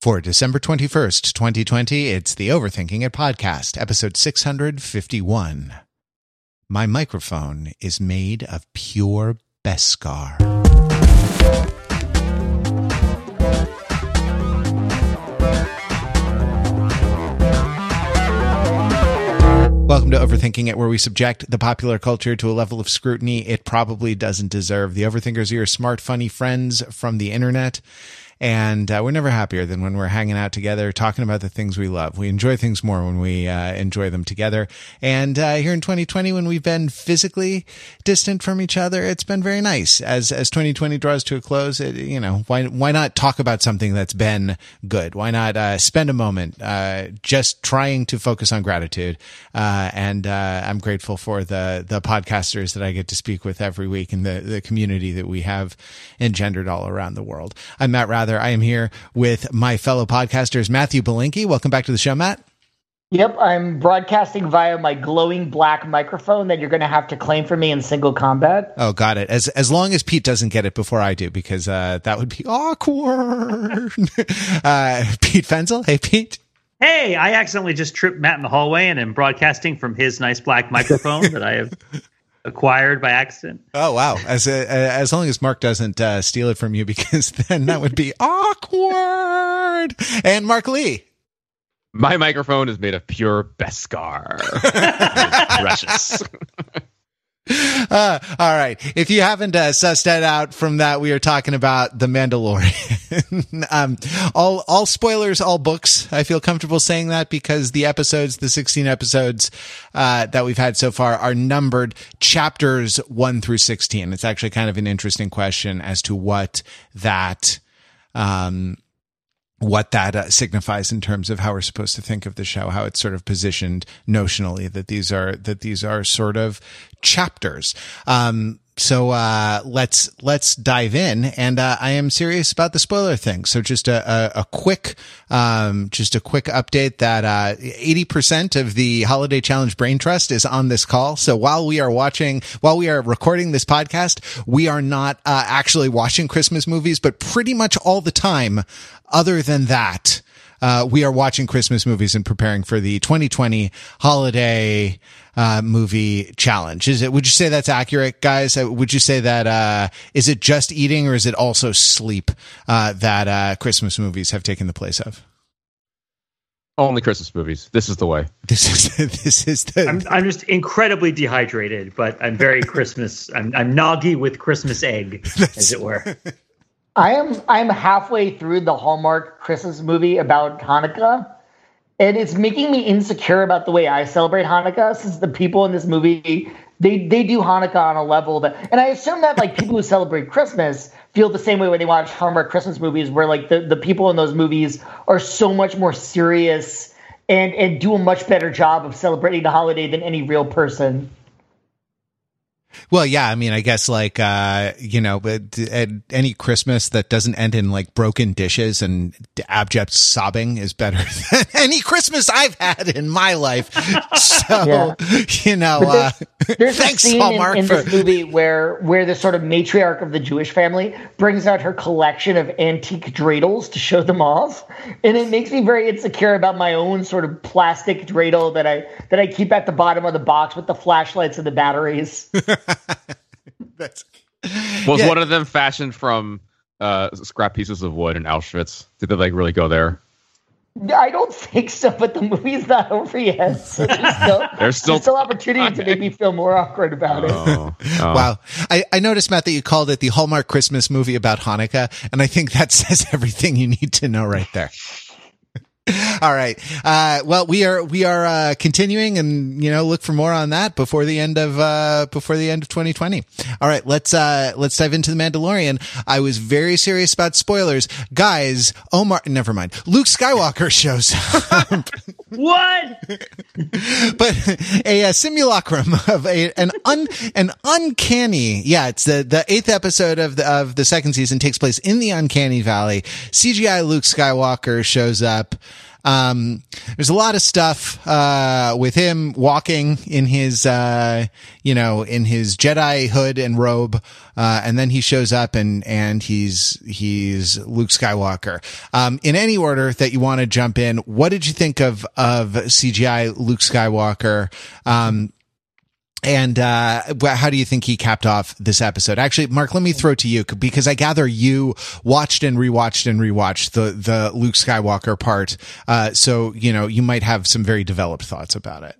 For December 21st, 2020, it's the Overthinking It podcast, episode 651. My microphone is made of pure Beskar. Welcome to Overthinking It, where we subject the popular culture to a level of scrutiny it probably doesn't deserve. The Overthinkers are your smart, funny friends from the internet. And uh, we're never happier than when we're hanging out together, talking about the things we love. We enjoy things more when we uh, enjoy them together. And uh, here in 2020, when we've been physically distant from each other, it's been very nice. As as 2020 draws to a close, it, you know, why why not talk about something that's been good? Why not uh, spend a moment uh, just trying to focus on gratitude? Uh, and I'm grateful for the the podcasters that I get to speak with every week and the the community that we have engendered all around the world. I'm Matt Wrather. I am here with my fellow podcasters, Matthew Belinkie. Welcome back to the show, Matt. Yep, I'm broadcasting via my glowing black microphone that you're going to have to claim for me in single combat. Oh, got it. As as long as Pete doesn't get it before I do, because uh, that would be awkward. uh, Pete Fenzel, hey Pete. Hey, I accidentally just tripped Matt in the hallway and am broadcasting from his nice black microphone that I have acquired by accident. Oh wow! As a, as long as Mark doesn't uh, steal it from you, because then that would be awkward. And Mark Lee. My microphone is made of pure Beskar. precious. Uh, all right. If you haven't uh, sussed that out from that, we are talking about The Mandalorian. um, all, all spoilers, all books. I feel comfortable saying that because the episodes, the 16 episodes, uh, that we've had so far are numbered chapters one through 16. It's actually kind of an interesting question as to what that, um, what that uh, signifies in terms of how we're supposed to think of the show, how it's sort of positioned notionally that these are that these are sort of chapters. Um, so uh, let's let's dive in, and uh, I am serious about the spoiler thing. So just a, a, a quick um, just a quick update that uh, eighty percent of the holiday challenge brain trust is on this call. So while we are watching, while we are recording this podcast, we are not uh, actually watching Christmas movies, but pretty much all the time. Other than that, uh, we are watching Christmas movies and preparing for the 2020 holiday uh, movie challenge. Is it? Would you say that's accurate, guys? Uh, would you say that uh, is it just eating or is it also sleep uh, that uh, Christmas movies have taken the place of? Only Christmas movies. This is the way. This is this is the. I'm, I'm just incredibly dehydrated, but I'm very Christmas. I'm, I'm noggy with Christmas egg, as it were. I am I'm halfway through the Hallmark Christmas movie about Hanukkah, and it's making me insecure about the way I celebrate Hanukkah. Since the people in this movie they they do Hanukkah on a level that, and I assume that like people who celebrate Christmas feel the same way when they watch Hallmark Christmas movies, where like the the people in those movies are so much more serious and and do a much better job of celebrating the holiday than any real person. Well, yeah, I mean, I guess like uh, you know, but at any Christmas that doesn't end in like broken dishes and abject sobbing is better than any Christmas I've had in my life. So yeah. you know, there's, uh, there's thanks, a scene Hallmark, in, in for- this movie where where the sort of matriarch of the Jewish family brings out her collection of antique dreidels to show them off, and it makes me very insecure about my own sort of plastic dreidel that I that I keep at the bottom of the box with the flashlights and the batteries. That's was yeah. one of them fashioned from uh, scrap pieces of wood in Auschwitz? Did they like really go there? I don't think so, but the movie's not over yet. So there's still, there's still, there's still opportunity to make me feel more awkward about it. Oh, oh. Wow. I, I noticed, Matt, that you called it the Hallmark Christmas movie about Hanukkah, and I think that says everything you need to know right there. All right. Uh, well, we are we are uh, continuing, and you know, look for more on that before the end of uh, before the end of 2020. All right, let's uh, let's dive into the Mandalorian. I was very serious about spoilers, guys. Omar, never mind. Luke Skywalker shows up. what? but a, a, simulacrum of a an un an uncanny. Yeah, it's the the eighth episode of the of the second season takes place in the uncanny valley. CGI Luke Skywalker shows up Um, there's a lot of stuff uh, with him walking in his, uh, you know, in his Jedi hood and robe, uh, and then he shows up and and he's he's Luke Skywalker. Um, in any order that you want to jump in, what did you think of of CGI Luke Skywalker? Um, and uh, how do you think he capped off this episode? Actually, Mark, let me throw to you because I gather you watched and rewatched and rewatched the the Luke Skywalker part. Uh, so you know you might have some very developed thoughts about it.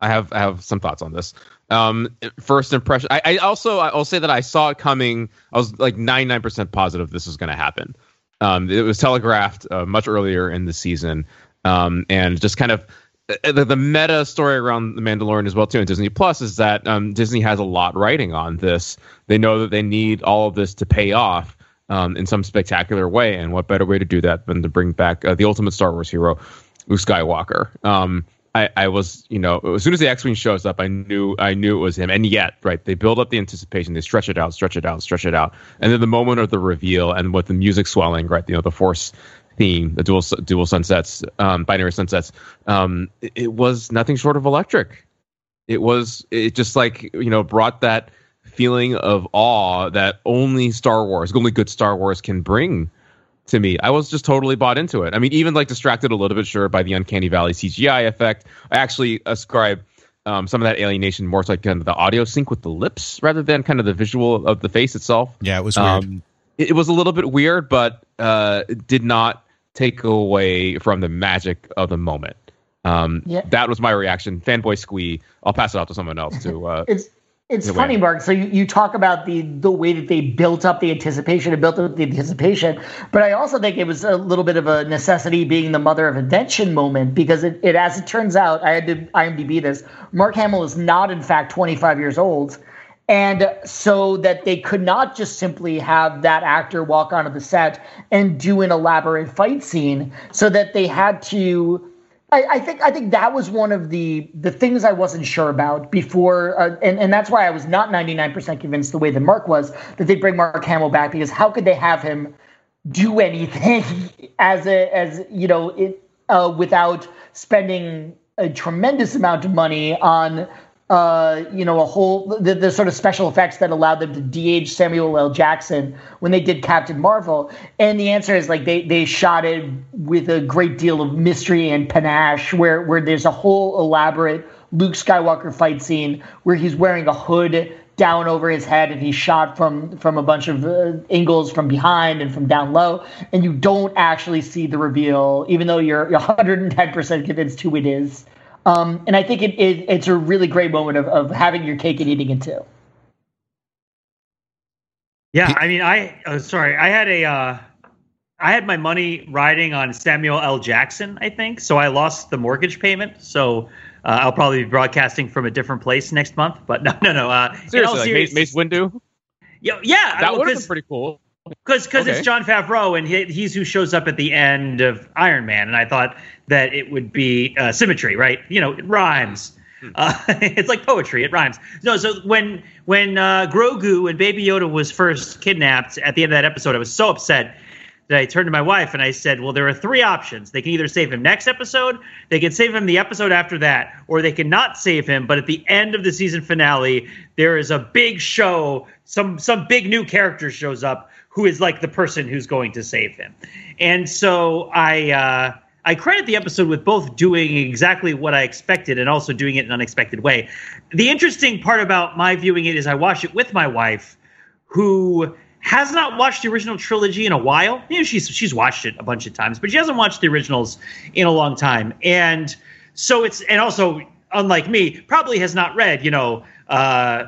I have I have some thoughts on this. Um, first impression. I, I also I'll say that I saw it coming. I was like ninety nine percent positive this was going to happen. Um, it was telegraphed uh, much earlier in the season, um, and just kind of the, the meta story around the Mandalorian as well too in Disney Plus is that um, Disney has a lot writing on this. They know that they need all of this to pay off um, in some spectacular way, and what better way to do that than to bring back uh, the ultimate Star Wars hero, Luke Skywalker. Um, I, I, was, you know, as soon as the X-wing shows up, I knew, I knew it was him. And yet, right, they build up the anticipation, they stretch it out, stretch it out, stretch it out, and then the moment of the reveal, and with the music swelling, right, you know, the Force theme, the dual dual sunsets, um, binary sunsets, um, it, it, was nothing short of electric. It was it just like you know brought that feeling of awe that only Star Wars, only good Star Wars can bring to me. I was just totally bought into it. I mean, even like distracted a little bit, sure, by the uncanny valley CGI effect. I actually ascribe um, some of that alienation more to like kind of the audio sync with the lips rather than kind of the visual of the face itself. Yeah, it was weird. Um, it, it, was a little bit weird, but uh, did not take away from the magic of the moment. Um, yeah. That was my reaction. Fanboy squee. I'll pass it off to someone else to. Uh, it's it's funny, Mark. So you, you talk about the the way that they built up the anticipation and built up the anticipation, but I also think it was a little bit of a necessity being the mother of invention moment because it, it as it turns out, I had to IMDb this. Mark Hamill is not in fact 25 years old. And so that they could not just simply have that actor walk onto the set and do an elaborate fight scene, so that they had to. I, I think I think that was one of the the things I wasn't sure about before, uh, and and that's why I was not ninety nine percent convinced the way that Mark was that they'd bring Mark Hamill back because how could they have him do anything as a as you know it uh, without spending a tremendous amount of money on uh, you know, a whole the, the, sort of special effects that allowed them to de-age Samuel L. Jackson when they did Captain Marvel. And the answer is like they they shot it with a great deal of mystery and panache, where where there's a whole elaborate Luke Skywalker fight scene where he's wearing a hood down over his head and he's shot from from a bunch of uh, angles from behind and from down low and you don't actually see the reveal even though you're, you're 110% convinced who it is um, and I think it, it, it's a really great moment of, of having your cake and eating it too. Yeah, I mean, I uh, sorry, I had a uh, I had my money riding on Samuel L. Jackson, I think, so I lost the mortgage payment. So uh, I'll probably be broadcasting from a different place next month. But no, no, no. Uh, Seriously, like Mace, Mace Windu. Yeah, yeah, that would have been pretty cool because because okay. it's Jon Favreau and he, he's who shows up at the end of Iron Man, and I thought that it would be uh, symmetry, right? You know, it rhymes. Hmm. Uh, it's like poetry; it rhymes. No, so when when uh, Grogu and Baby Yoda was first kidnapped at the end of that episode, I was so upset that I turned to my wife and I said, "Well, there are three options. They can either save him next episode, they can save him the episode after that, or they can not save him. But at the end of the season finale, there is a big show. Some some big new character shows up." Who is like the person who's going to save him. And so I uh, I credit the episode with both doing exactly what I expected and also doing it in an unexpected way. The interesting part about my viewing it is I watched it with my wife, who has not watched the original trilogy in a while. You know, she's she's watched it a bunch of times, but she hasn't watched the originals in a long time. And so it's and also unlike me, probably has not read, you know, uh,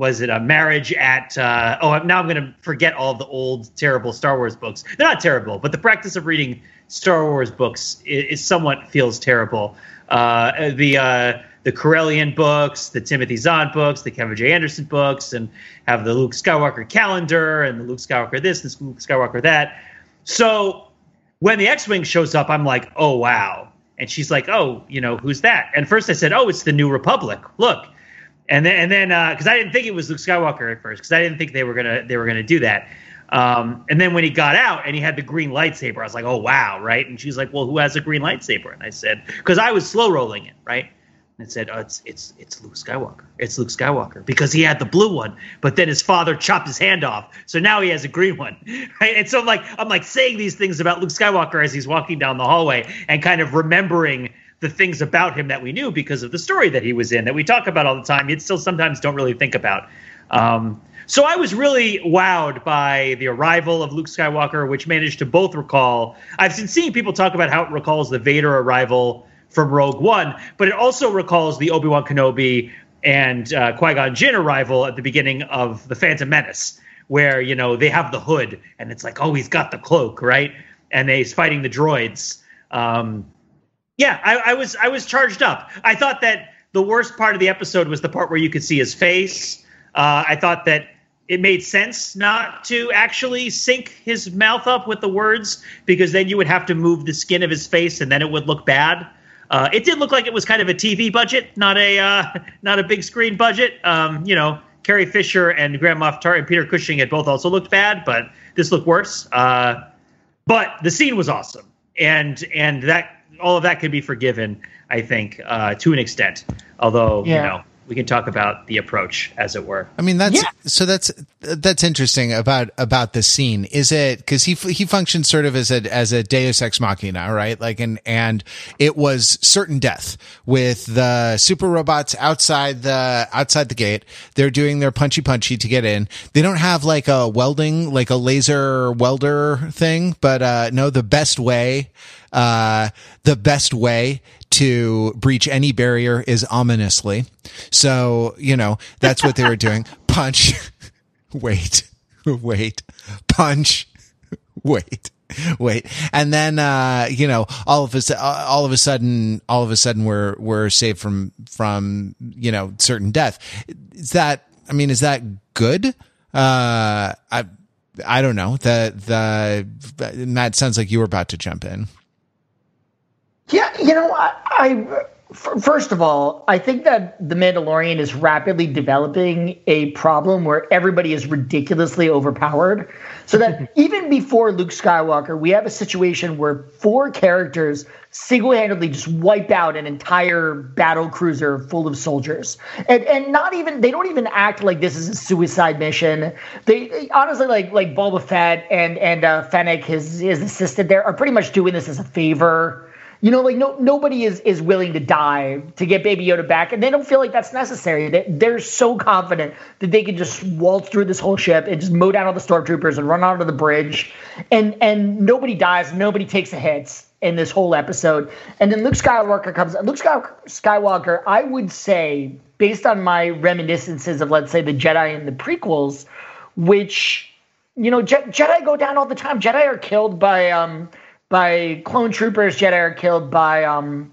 was it a marriage at uh, oh now i'm going to forget all the old terrible star wars books they're not terrible but the practice of reading star wars books is, is somewhat feels terrible uh, the uh, the Corellian books, the Timothy Zahn books, the Kevin J. Anderson books, and have the Luke Skywalker calendar and the Luke Skywalker this, and Luke Skywalker that. So when the X-wing shows up, I'm like, oh wow, and she's like, oh, you know, who's that? And first I said, oh, it's the New Republic. Look, and then and then because uh, I didn't think it was Luke Skywalker at first because I didn't think they were gonna they were gonna do that. Um, and then when he got out and he had the green lightsaber, I was like, oh wow, right? And she's like, well, who has a green lightsaber? And I said, because I was slow rolling it, right? And said, oh, it's it's it's Luke Skywalker. It's Luke Skywalker because he had the blue one, but then his father chopped his hand off, so now he has a green one, right? And so I'm like, I'm like saying these things about Luke Skywalker as he's walking down the hallway and kind of remembering the things about him that we knew because of the story that he was in that we talk about all the time. Yet still sometimes don't really think about. Um, so I was really wowed by the arrival of Luke Skywalker, which managed to both recall. I've been seeing people talk about how it recalls the Vader arrival from Rogue One, but it also recalls the Obi Wan Kenobi and uh, Qui Gon Jinn arrival at the beginning of the Phantom Menace, where you know they have the hood and it's like, oh, he's got the cloak, right? And he's fighting the droids. Um, yeah, I, I was I was charged up. I thought that the worst part of the episode was the part where you could see his face. Uh, I thought that it made sense not to actually sync his mouth up with the words because then you would have to move the skin of his face and then it would look bad. Uh, it did look like it was kind of a TV budget, not a uh, not a big screen budget. Um, you know, Carrie Fisher and Grand Moff and Peter Cushing had both also looked bad, but this looked worse. Uh, but the scene was awesome, and and that all of that could be forgiven, I think, uh, to an extent. Although yeah. you know we can talk about the approach, as it were. I mean, that's yeah. so that's that's interesting about about the scene. Is it because he he functions sort of as a as a Deus ex machina, right? Like, and and it was certain death with the super robots outside the outside the gate. They're doing their punchy punchy to get in. They don't have like a welding, like a laser welder thing, but uh no, the best way uh, the best way to breach any barrier is ominously. So, you know, that's what they were doing. Punch. wait, wait, punch. Wait, wait. And then, uh, you know, all of a, all of a sudden, all of a sudden we're, we're saved from, from, you know, certain death. Is that, I mean, is that good? Uh, I, I don't know. The, the, Matt sounds like you were about to jump in. Yeah, you know, I, I first of all, I think that The Mandalorian is rapidly developing a problem where everybody is ridiculously overpowered. So that even before Luke Skywalker, we have a situation where four characters single handedly just wipe out an entire battle cruiser full of soldiers. And and not even they don't even act like this is a suicide mission. They honestly like like Boba Fett and and uh, Fennec, his his assistant there, are pretty much doing this as a favor you know, like no nobody is is willing to die to get Baby Yoda back, and they don't feel like that's necessary. They, they're so confident that they can just waltz through this whole ship and just mow down all the stormtroopers and run onto the bridge, and and nobody dies, nobody takes the hits in this whole episode. And then Luke Skywalker comes. Luke Skywalker, I would say, based on my reminiscences of let's say the Jedi and the prequels, which you know, Je- Jedi go down all the time. Jedi are killed by um by clone troopers. Jedi are killed by um.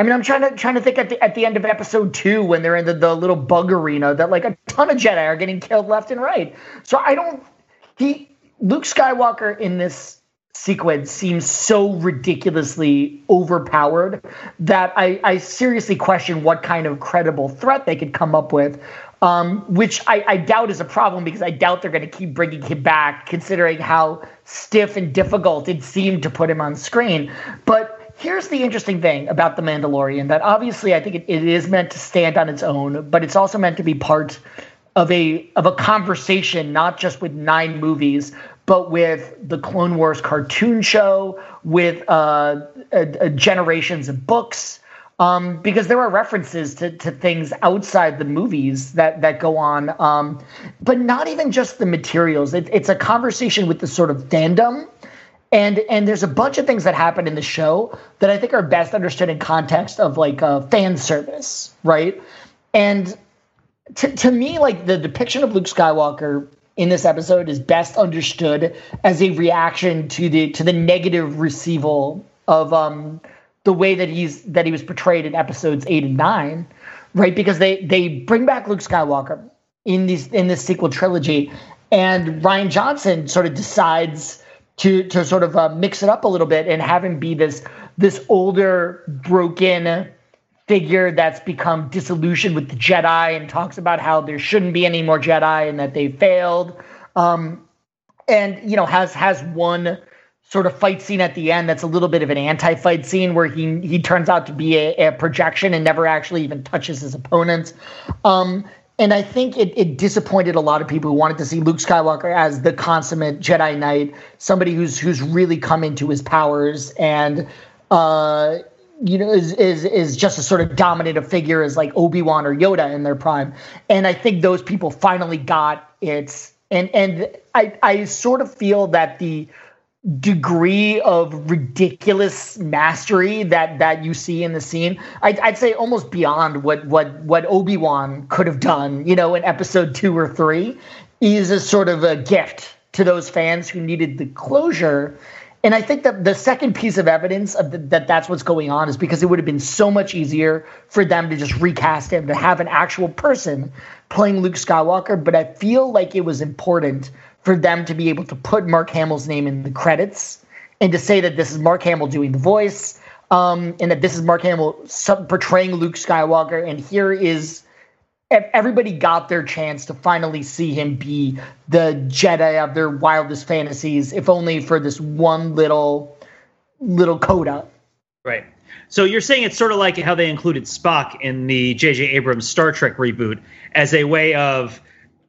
I mean, I'm trying to trying to think at the at the end of episode two when they're in the, the little bug arena that like a ton of Jedi are getting killed left and right. So I don't. He Luke Skywalker in this sequence seems so ridiculously overpowered that I, I seriously question what kind of credible threat they could come up with um, which I, I, doubt is a problem because I doubt they're going to keep bringing him back, considering how stiff and difficult it seemed to put him on screen. But here's the interesting thing about The Mandalorian that obviously I think it, it is meant to stand on its own, but it's also meant to be part of a of a conversation, not just with nine movies, but with the Clone Wars cartoon show, with uh, generations of books um, because there are references to, to things outside the movies that that go on, um, but not even just the materials. It, it's a conversation with the sort of fandom, and and there's a bunch of things that happen in the show that I think are best understood in context of like uh, fan service, right? And to to me, like the depiction of Luke Skywalker in this episode is best understood as a reaction to the to the negative receival of um the way that he's that he was portrayed in episodes eight and nine, right? Because they they bring back Luke Skywalker in these in this sequel trilogy, and Rian Johnson sort of decides to to sort of uh, mix it up a little bit and have him be this this older broken figure that's become disillusioned with the Jedi and talks about how there shouldn't be any more Jedi and that they failed. Um, and you know has has one sort of fight scene at the end that's a little bit of an anti-fight scene where he he turns out to be a, a projection and never actually even touches his opponents. Um, and I think it, it disappointed a lot of people who wanted to see Luke Skywalker as the consummate Jedi Knight, somebody who's who's really come into his powers and uh, you know is is is just a sort of dominant figure as like Obi Wan or Yoda in their prime. And I think those people finally got it. And and I I sort of feel that the degree of ridiculous mastery that that you see in the scene I'd, I'd say almost beyond what what what obi-wan could have done you know in episode two or three is a sort of a gift to those fans who needed the closure. And i think that the second piece of evidence of the, that that's what's going on is because it would have been so much easier for them to just recast him to have an actual person playing luke skywalker but i feel like it was important for them to be able to put Mark Hamill's name in the credits and to say that this is Mark Hamill doing the voice um, and that this is Mark Hamill portraying Luke Skywalker. And here is everybody got their chance to finally see him be the Jedi of their wildest fantasies, if only for this one little little coda. Right. So you're saying it's sort of like how they included Spock in the J.J. Abrams Star Trek reboot as a way of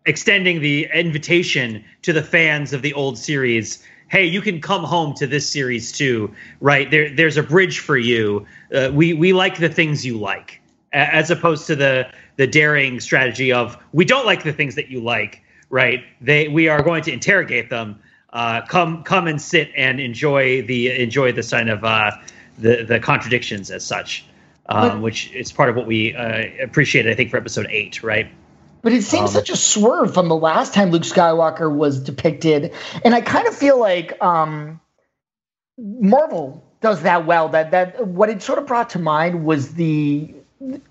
extending the invitation to the fans of the old series. Hey you can come home to this series too right? There there's a bridge for you. Uh, we we like the things you like as opposed to the the daring strategy of we don't like the things that you like right? They we are going to interrogate them. Uh, come come and sit and enjoy the enjoy the sign of uh, the the contradictions as such um, which is part of what we uh, appreciated i think for episode 8 right but it seems um, such a swerve from the last time Luke Skywalker was depicted, and I kind of feel like um, Marvel does that well. That that what it sort of brought to mind was the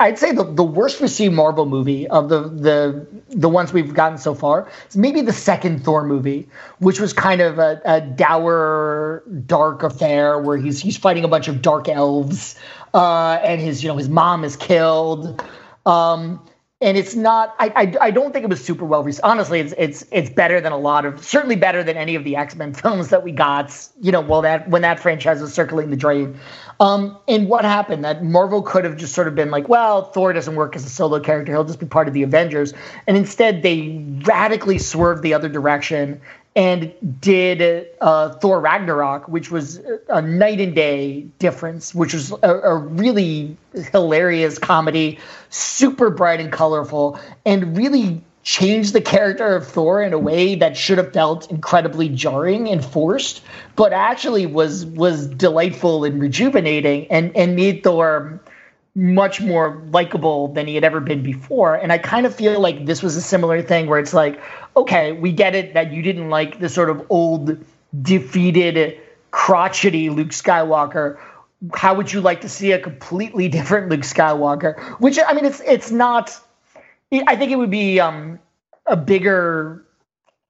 I'd say the, the worst received Marvel movie of the the the ones we've gotten so far is maybe the second Thor movie, which was kind of a, a dour, dark affair where he's he's fighting a bunch of dark elves, uh, and his you know his mom is killed. Um, and it's not I, I, I don't think it was super well received honestly it's it's it's better than a lot of certainly better than any of the x-men films that we got you know well that when that franchise was circling the drain um and what happened? That marvel could have just sort of been like well thor doesn't work as a solo character. He'll just be part of the avengers. And instead they radically swerved the other direction and did uh, Thor Ragnarok, which was a night and day difference, which was a, a, really hilarious comedy, super bright and colorful, and really changed the character of Thor in a way that should have felt incredibly jarring and forced, but actually was was delightful and rejuvenating, and and made Thor much more likable than he had ever been before. And I kind of feel like this was a similar thing where it's like, okay, we get it that you didn't like the sort of old, defeated, crotchety Luke Skywalker. How would you like to see a completely different Luke Skywalker? Which I mean, it's it's not. I think it would be um, a bigger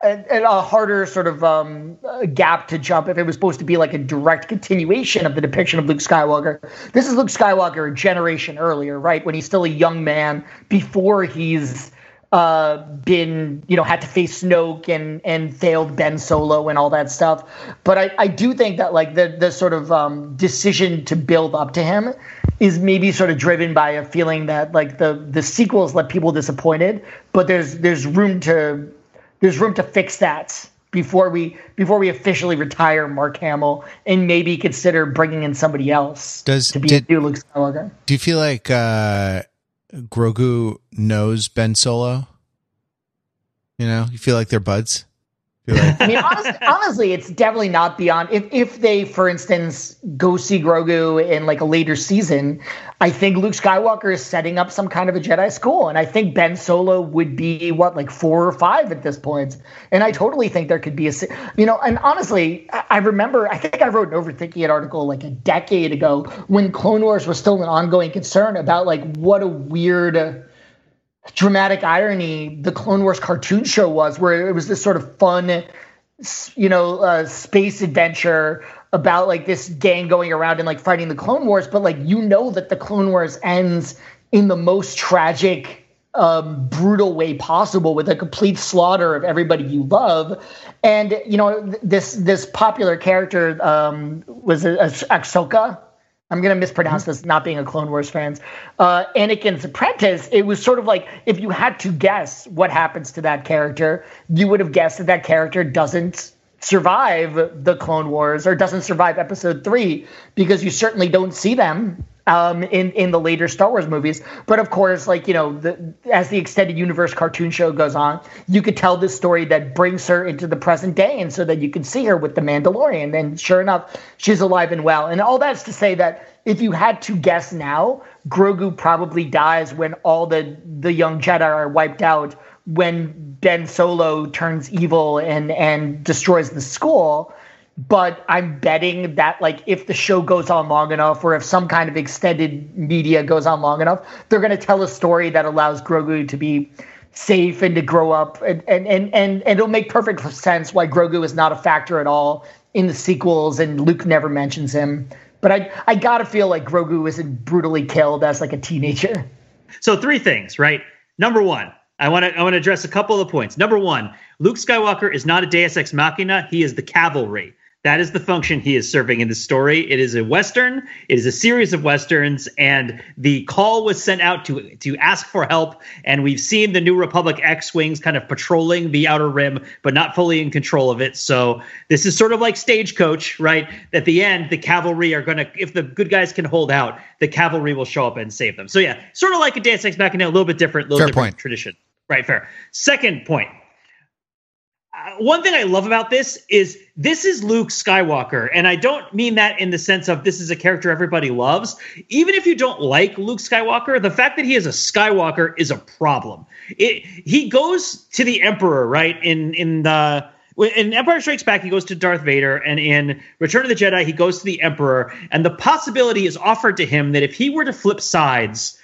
and, a harder sort of um, gap to jump if it was supposed to be like a direct continuation of the depiction of Luke Skywalker. This is Luke Skywalker a generation earlier, right? When he's still a young man before he's uh, been, you know, had to face Snoke and and failed Ben Solo and all that stuff. But I, I do think that like the the sort of um, decision to build up to him is maybe sort of driven by a feeling that like the the sequels left people disappointed, but there's there's room to there's room to fix that before we before we officially retire Mark Hamill and maybe consider bringing in somebody else Does, to be did, Luke Skywalker. Do you feel like uh, Grogu knows Ben Solo? You know, you feel like they're buds. I mean, honestly, honestly, it's definitely not beyond. If if they, for instance, go see Grogu in like a later season, I think Luke Skywalker is setting up some kind of a Jedi school, and I think Ben Solo would be what like four or five at this point. And I totally think there could be a, you know, and honestly, I remember I think I wrote an overthinking it article like a decade ago when Clone Wars was still an ongoing concern about like what a weird dramatic irony the Clone Wars cartoon show was, where it was this sort of fun, you know, uh, space adventure about like this gang going around and like fighting the Clone Wars, but like you know that the Clone Wars ends in the most tragic um, brutal way possible with a complete slaughter of everybody you love. And you know this this popular character um, was Ahsoka. I'm gonna mispronounce this, not being a Clone Wars fans. Uh, Anakin's apprentice. It was sort of like if you had to guess what happens to that character, you would have guessed that that character doesn't survive the Clone Wars or doesn't survive Episode Three because you certainly don't see them um, in in the later Star Wars movies. But of course, like you know, the, as the extended universe cartoon show goes on, you could tell this story that brings her into the present day, and so that you can see her with the Mandalorian. And sure enough, she's alive and well. And all that's to say that if you had to guess now, Grogu probably dies when all the the young Jedi are wiped out. When Ben Solo turns evil and and destroys the school but I'm betting that like if the show goes on long enough or if some kind of extended media goes on long enough, they're going to tell a story that allows Grogu to be safe and to grow up and and and and, and it'll make perfect sense why Grogu is not a factor at all in the sequels and Luke never mentions him. But I I got to feel like Grogu isn't brutally killed as like a teenager. So three things, right? Number 1, I want to I want to address a couple of points. Number 1, Luke Skywalker is not a Deus Ex Machina, he is the cavalry. That is the function he is serving in the story. It is a western. It is a series of westerns, and the call was sent out to to ask for help. And we've seen the New Republic X-wings kind of patrolling the outer rim, but not fully in control of it. So this is sort of like Stagecoach, right? At the end, the cavalry are going to, if the good guys can hold out, the cavalry will show up and save them. So yeah, sort of like a Deus Ex Machina, a little bit different, little fair different point. tradition. Right, fair. Second point one thing I love about this is this is Luke Skywalker, and I don't mean that in the sense of this is a character everybody loves. Even if you don't like Luke Skywalker, the fact that he is a Skywalker is a problem. It, he goes to the Emperor, right? In in the in Empire Strikes Back, he goes to Darth Vader, and in Return of the Jedi, he goes to the Emperor, and the possibility is offered to him that if he were to flip sides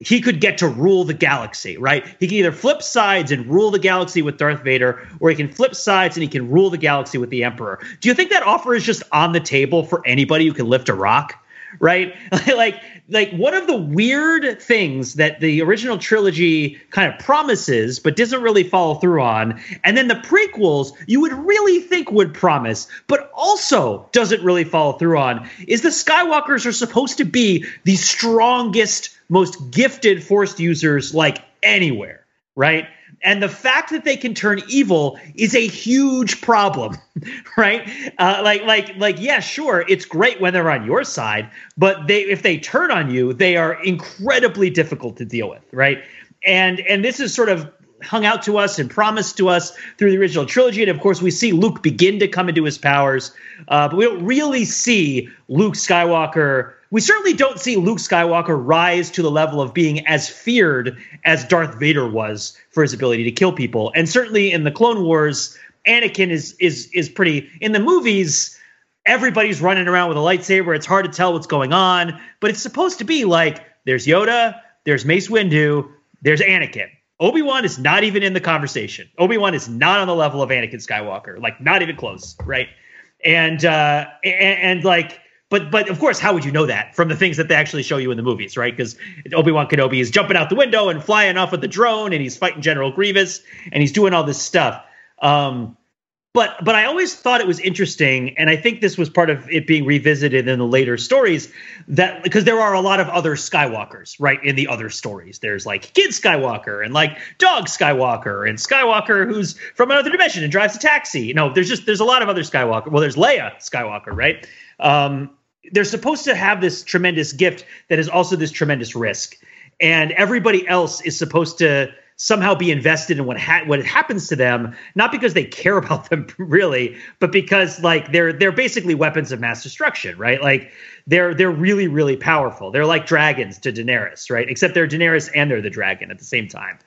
he could get to rule the galaxy, right? He can either flip sides and rule the galaxy with Darth Vader, or he can flip sides and he can rule the galaxy with the Emperor. Do you think that offer is just on the table for anybody who can lift a rock? Right? like like one of the weird things that the original trilogy kind of promises but doesn't really follow through on, and then the prequels you would really think would promise, but also doesn't really follow through on, is the Skywalkers are supposed to be the strongest most gifted forced users like anywhere, right? And the fact that they can turn evil is a huge problem, right? Uh, like, like, like, yeah, sure, it's great when they're on your side, but they, if they turn on you, they are incredibly difficult to deal with, right? And and this is sort of hung out to us and promised to us through the original trilogy. And of course, we see Luke begin to come into his powers, uh, but we don't really see Luke Skywalker we certainly don't see Luke Skywalker rise to the level of being as feared as Darth Vader was for his ability to kill people. And certainly in the Clone Wars, Anakin is is is pretty in the movies. Everybody's running around with a lightsaber. It's hard to tell what's going on, but it's supposed to be like there's Yoda, there's Mace Windu, there's Anakin. Obi Wan is not even in the conversation. Obi Wan is not on the level of Anakin Skywalker, like not even close, right? And uh, and, and like but but of course, how would you know that from the things that they actually show you in the movies, right? Because Obi Wan Kenobi is jumping out the window and flying off with the drone, and he's fighting General Grievous, and he's doing all this stuff. Um, but but I always thought it was interesting, and I think this was part of it being revisited in the later stories that because there are a lot of other Skywalkers, right? In the other stories, there's like Kid Skywalker and like Dog Skywalker and Skywalker who's from another dimension and drives a taxi. No, there's just there's a lot of other Skywalker. Well, there's Leia Skywalker, right? Um, they're supposed to have this tremendous gift that is also this tremendous risk, and everybody else is supposed to somehow be invested in what ha- what happens to them, not because they care about them really, but because like they're they're basically weapons of mass destruction, right? Like they're they're really really powerful. They're like dragons to Daenerys, right? Except they're Daenerys and they're the dragon at the same time.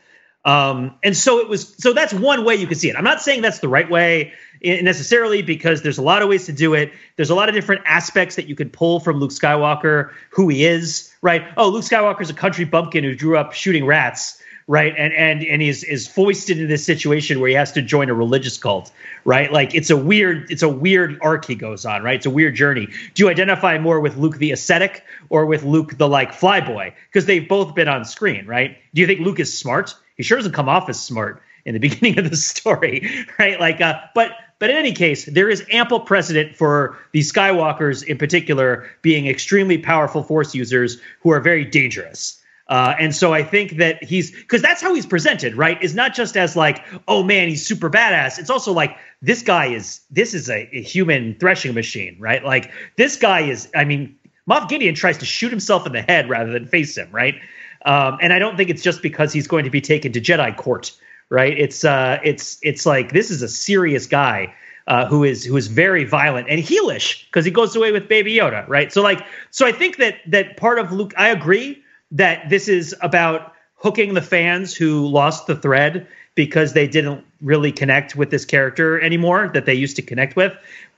Um, and so it was. So that's one way you can see it. I'm not saying that's the right way necessarily because there's a lot of ways to do it. There's a lot of different aspects that you can pull from Luke Skywalker, who he is, right? Oh, Luke Skywalker's a country bumpkin who grew up shooting rats, right? And and and is is foisted into this situation where he has to join a religious cult, right? Like it's a weird it's a weird arc he goes on, right? It's a weird journey. Do you identify more with Luke the ascetic or with Luke the like flyboy? Because they've both been on screen, right? Do you think Luke is smart? He sure doesn't come off as smart in the beginning of the story, right? Like, uh, but but in any case, there is ample precedent for the Skywalkers in particular being extremely powerful Force users who are very dangerous. Uh, and so I think that he's because that's how he's presented, right? Is not just as like, oh man, he's super badass. It's also like this guy is this is a, a human threshing machine, right? Like this guy is. I mean, Moff Gideon tries to shoot himself in the head rather than face him, right? Um, and I don't think it's just because he's going to be taken to Jedi court, right? It's uh, it's it's like this is a serious guy uh, who is who is very violent and heelish because he goes away with Baby Yoda, right? So like, so I think that that part of Luke, I agree that this is about hooking the fans who lost the thread because they didn't really connect with this character anymore that they used to connect with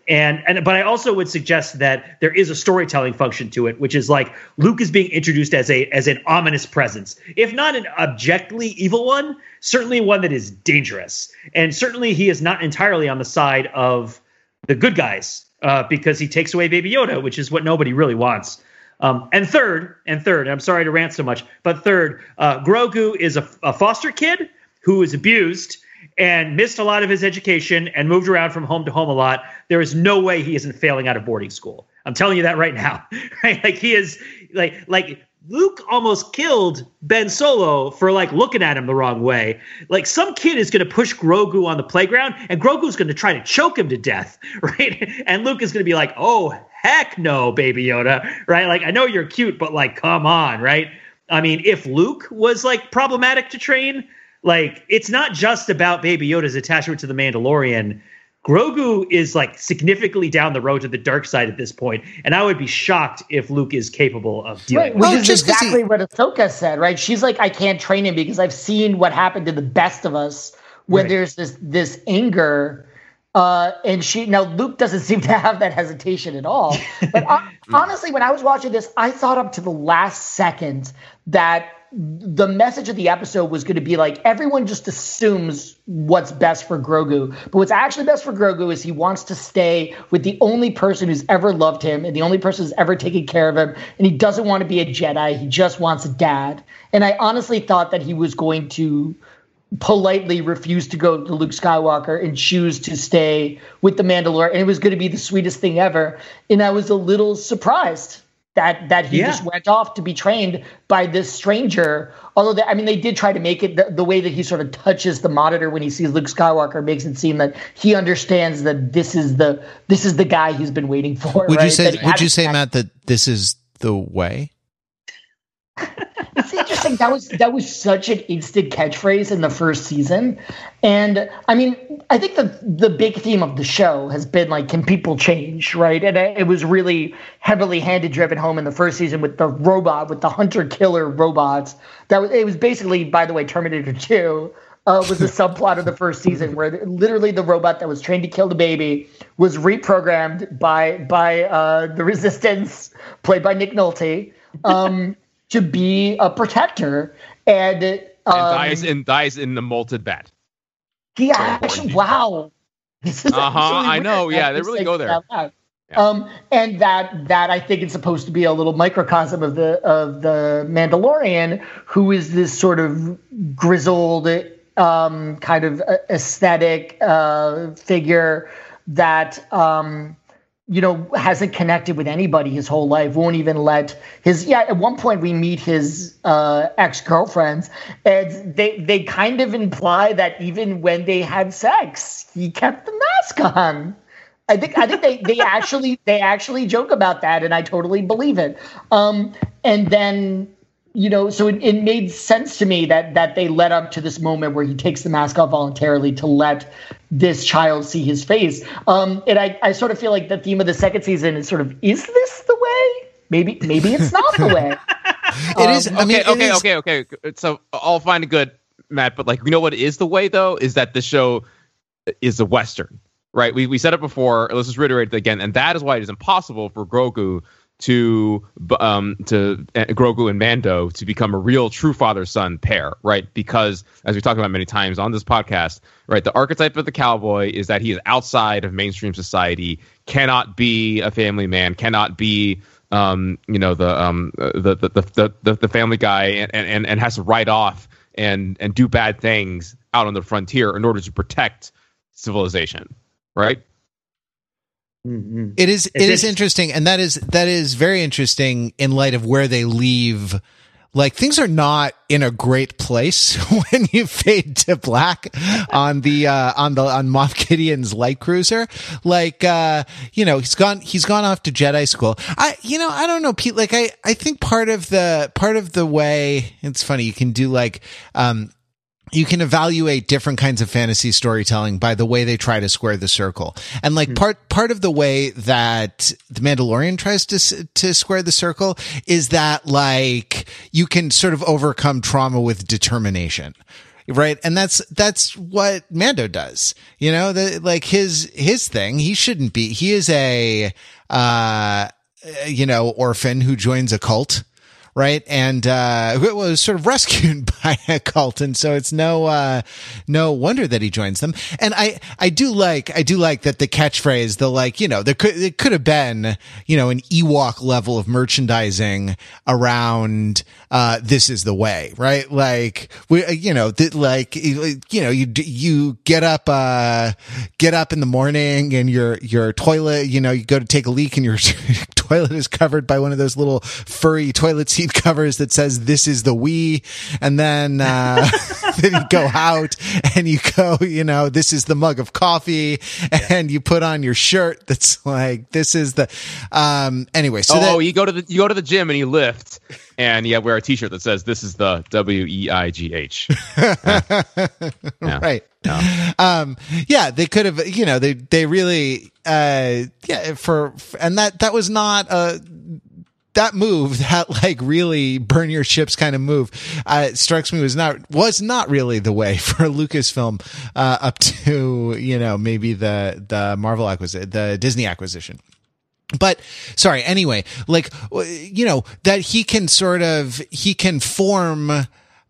and and but I also would suggest that there is a storytelling function to it, which is like Luke is being introduced as a as an ominous presence, if not an objectively evil one, certainly one that is dangerous, and certainly he is not entirely on the side of the good guys uh, because he takes away Baby Yoda, which is what nobody really wants. Um, and third, and third, I'm sorry to rant so much, but third, uh, Grogu is a, a foster kid who is abused and missed a lot of his education and moved around from home to home a lot, there is no way he isn't failing out of boarding school. I'm telling you that right now. Right? Like he is like like Luke almost killed Ben Solo for like looking at him the wrong way. Like some kid is going to push Grogu on the playground and Grogu's going to try to choke him to death, right? And Luke is going to be like, "Oh, heck no, baby Yoda." Right? Like I know you're cute, but like come on, right? I mean, if Luke was like problematic to train, like it's not just about Baby Yoda's attachment to the Mandalorian. Grogu is like significantly down the road to the dark side at this point, and I would be shocked if Luke is capable of dealing. Right, which well, is exactly he... what Ahsoka said, right? She's like, I can't train him because I've seen what happened to the best of us when right. there's this this anger. Uh, and she now Luke doesn't seem to have that hesitation at all. But uh, honestly, when I was watching this, I thought up to the last second that the message of the episode was going to be like everyone just assumes what's best for Grogu, but what's actually best for Grogu is he wants to stay with the only person who's ever loved him and the only person who's ever taken care of him, and he doesn't want to be a Jedi. He just wants a dad. And I honestly thought that he was going to politely refuse to go to Luke Skywalker and choose to stay with the Mandalore, and it was going to be the sweetest thing ever. And I was a little surprised that that he yeah. just went off to be trained by this stranger. Although, they, I mean, they did try to make it the, the, way that he sort of touches the monitor when he sees Luke Skywalker makes it seem that he understands that this is the this is the guy he's been waiting for. Would right? you say? Would you say, Matt, that this is the way? it's interesting. That was that was such an instant catchphrase in the first season, and I mean, I think the the big theme of the show has been like, can people change, right? And it was really heavily handed driven home in the first season with the robot, with the hunter killer robots. That was it was basically, by the way, Terminator Two. Uh, was the subplot of the first season where literally the robot that was trained to kill the baby was reprogrammed by by uh, the resistance played by Nick Nolte um, to be a protector and, um, and dies and dies in the molted bat. Yeah, actually, wow. This is uh huh. I know. Yeah, they really go there. Yeah. Um, and that that I think it's supposed to be a little microcosm of the of the Mandalorian, who is this sort of grizzled, um, kind of aesthetic uh, figure that um, you know, hasn't connected with anybody his whole life, won't even let his yeah, at one point we meet his uh, ex-girlfriends and they they kind of imply that even when they had sex, he kept the mask on. I think I think they they actually they actually joke about that and I totally believe it. Um and then you know, so it, it made sense to me that that they led up to this moment where he takes the mask off voluntarily to let this child see his face. Um, and I, I sort of feel like the theme of the second season is sort of, is this the way? Maybe, maybe it's not the way. it um, is. I mean, okay, okay, is... okay, okay. So I'll find a good, Matt. But like, you know what is the way though? Is that the show is a western, right? We we said it before. Let's just reiterate it again, and that is why it is impossible for Grogu to um, to uh, Grogu and Mando to become a real true father son pair, right? Because as we talked about many times on this podcast, right, the archetype of the cowboy is that he is outside of mainstream society, cannot be a family man, cannot be um, you know the um the the the the, the family guy, and, and and has to write off and and do bad things out on the frontier in order to protect civilization, right? Mm-hmm. It is it is interesting, and that is that is very interesting in light of where they leave. Like things are not in a great place when you fade to black on the uh, on the on Moff Gideon's light cruiser. Like uh, you know he's gone he's gone off to Jedi school. I you know I don't know Pete. Like I I think part of the part of the way it's funny you can do like um you can evaluate different kinds of fantasy storytelling by the way they try to square the circle. And like mm-hmm. part, part of the way that the Mandalorian tries to, to square the circle is that like you can sort of overcome trauma with determination. Right. And that's, that's what Mando does. You know, the, like his, his thing, he shouldn't be, he is a, uh, you know, orphan who joins a cult right? And uh, it was sort of rescued by a cult, and so it's no uh, no wonder that he joins them. And I I do like I do like that the catchphrase, the like you know there could it could have been you know an Ewok level of merchandising around uh, this is the way, right? Like we you know th- like you know you you get up uh get up in the morning and your your toilet you know you go to take a leak and your toilet is covered by one of those little furry toilet seat seat covers that says "This is the Wii," and then uh, then you go out and you go, you know, "This is the mug of coffee," and you put on your shirt that's like, "This is the." Um. Anyway, so oh, that, you go to the you go to the gym and you lift, and you wear a T-shirt that says "This is the W E I G H." Right. Um. Yeah, they could have. You know, they they really. Uh. Yeah. For and that that was not a that move, that like really burn your ships kind of move, uh, strikes me was not was not really the way for a Lucasfilm uh, up to you know maybe the the Marvel acquisition, the Disney acquisition. But sorry, anyway, like you know that he can sort of he can form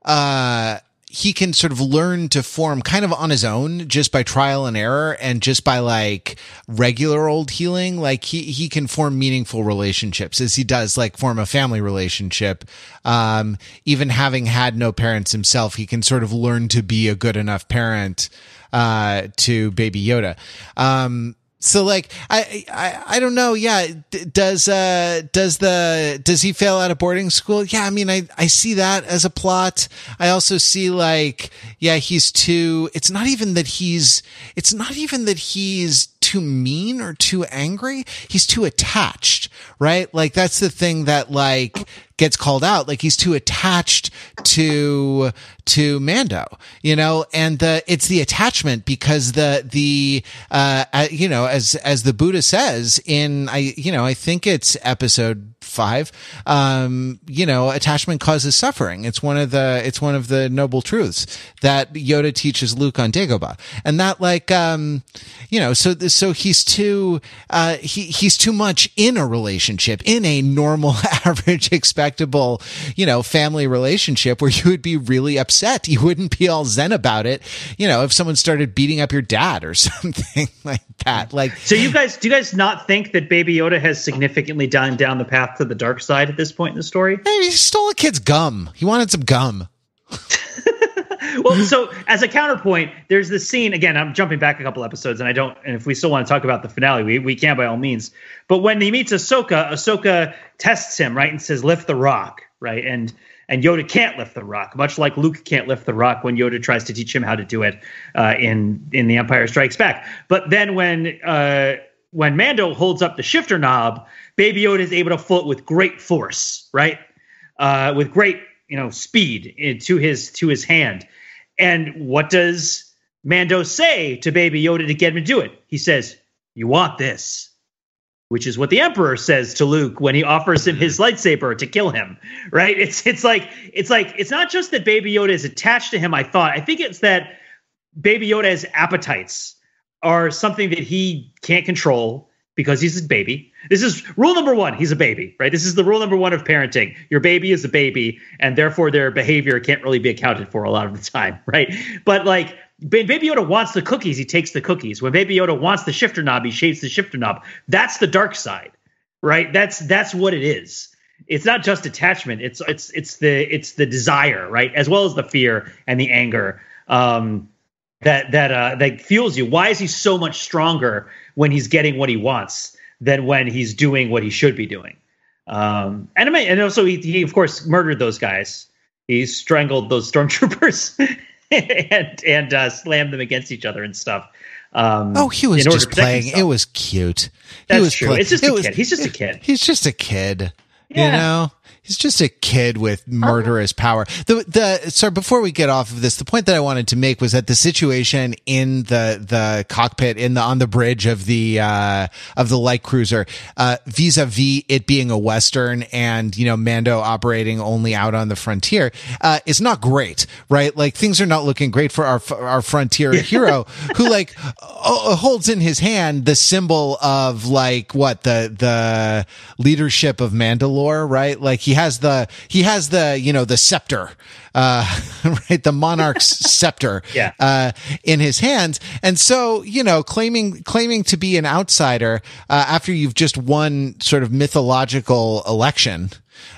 uh he can sort of learn to form kind of on his own just by trial and error and just by like regular old healing. Like he he can form meaningful relationships as he does like form a family relationship. Um even having had no parents himself he can sort of learn to be a good enough parent uh to baby yoda. Um so like I, I I don't know. Yeah, does uh does the does he fail out of boarding school? Yeah, I mean I I see that as a plot. I also see like yeah he's too. It's not even that he's. It's not even that he's too mean or too angry. He's too attached, right? Like that's the thing that like gets called out. Like he's too attached to, to Mando, you know, and the, it's the attachment because the, the, uh, uh, you know, as, as the Buddha says in, I, you know, I think it's episode five, um, you know, attachment causes suffering. It's one of the, it's one of the noble truths that Yoda teaches Luke on Dagobah. And that like, um, you know, so, so he's too, uh, he, he's too much in a relationship, in a normal, average, expectable, you know, family relationship where you would be really upset. You wouldn't be all zen about it. You know, if someone started beating up your dad or something like that. Like, so you guys, do you guys not think that Baby Yoda has significantly done down the path to the dark side at this point in the story? Hey, he stole a kid's gum. He wanted some gum. well, so as a counterpoint, there's this scene again. I'm jumping back a couple episodes, and I don't. And if we still want to talk about the finale, we, we can by all means. But when he meets Ahsoka, Ahsoka tests him right and says, "Lift the rock," right? And and Yoda can't lift the rock, much like Luke can't lift the rock when Yoda tries to teach him how to do it uh, in in The Empire Strikes Back. But then when uh, when Mando holds up the shifter knob, Baby Yoda is able to float with great force, right? Uh, with great you know speed to his to his hand. And what does Mando say to Baby Yoda to get him to do it? He says, "You want this." Which is what the Emperor says to Luke when he offers him his lightsaber to kill him. Right? It's it's like it's like it's not just that Baby Yoda is attached to him. I thought I think it's that Baby Yoda has appetites are something that he can't control because he's a baby. This is rule number one. He's a baby, right? This is the rule number one of parenting. Your baby is a baby, and therefore their behavior can't really be accounted for a lot of the time, right? But like Baby Yoda wants the cookies, he takes the cookies. When Baby Yoda wants the shifter knob, he shapes the shifter knob. That's the dark side, right? That's that's what it is. It's not just attachment. It's it's it's the it's the desire, right, as well as the fear and the anger um, that that uh, that fuels you. Why is he so much stronger when he's getting what he wants than when he's doing what he should be doing? Um, and I mean, and also he, he of course murdered those guys. He strangled those stormtroopers and and uh, slammed them against each other and stuff. Um, Oh, he was just playing. himself. It was cute. He That's was true. play- It's just it a was- kid. He's just a kid. He's just a kid. You know, he's just a kid with murderous power. The the sorry, before we get off of this, the point that I wanted to make was that the situation in the the cockpit in the on the bridge of the uh of the light cruiser, uh vis-a-vis it being a western and you know Mando operating only out on the frontier, uh is not great, right? Like things are not looking great for our our frontier hero who like uh, holds in his hand the symbol of like what the the leadership of Mandalore, right? Like he has the he has the you know the scepter, uh, right? The monarch's scepter, Yeah. uh, in his hands, and so you know claiming claiming to be an outsider uh, after you've just won sort of mythological election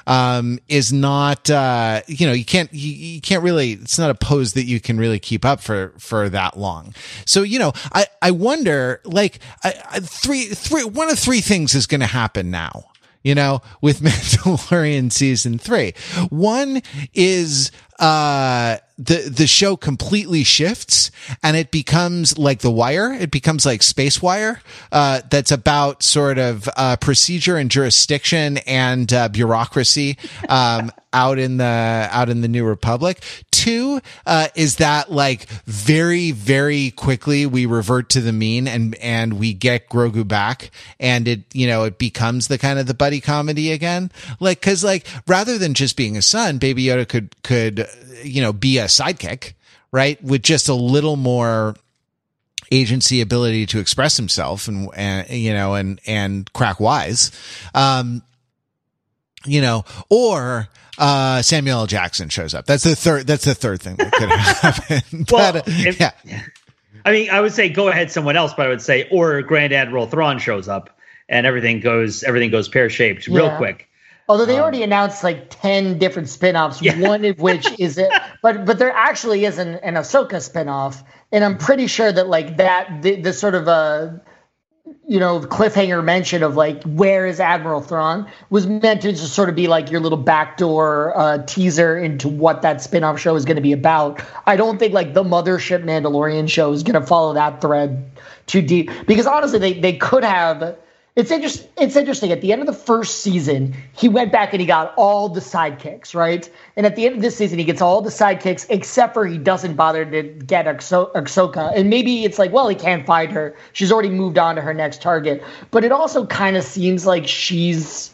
um, is not, uh, you know, you can't, you, you can't really, it's not a pose that you can really keep up for, for that long. So, you know, I, I wonder, like, I, I, three, three, one of three things is going to happen now. You know, with Mandalorian season three, one is uh the the show completely shifts and it becomes like the wire. It becomes like space wire uh that's about sort of uh procedure and jurisdiction and uh, bureaucracy um out in the out in the new republic. Two uh is that like very very quickly we revert to the mean and and we get grogu back and it you know it becomes the kind of the buddy comedy again? Like because like rather than just being a son baby yoda could could you know be a sidekick right? With just a little more agency ability to express himself and, and you know and and crack wise. Um you know or uh Samuel L. Jackson shows up that's the third that's the third thing that could happen Well, but uh, if- yeah I mean, I would say go ahead someone else, but I would say or Grand Admiral Thrawn shows up and everything goes everything goes pear shaped real Yeah. quick. Although they already announced like ten different spin-offs, Yeah. one of which is it, but but there actually is an, an Ahsoka spin-off, and I'm pretty sure that like that the, the sort of uh you know cliffhanger mention of like where is Admiral Thrawn was meant to just sort of be like your little backdoor uh, teaser into what that spin-off show is going to be about. I don't think like the Mothership Mandalorian show is going to follow that thread too deep because honestly they they could have it's interest, It's interesting. At the end of the first season, he went back and he got all the sidekicks, right? And at the end of this season, he gets all the sidekicks except for he doesn't bother to get Ahso- Ahsoka. And maybe it's like, well, he can't find her. She's already moved on to her next target. But it also kind of seems like she's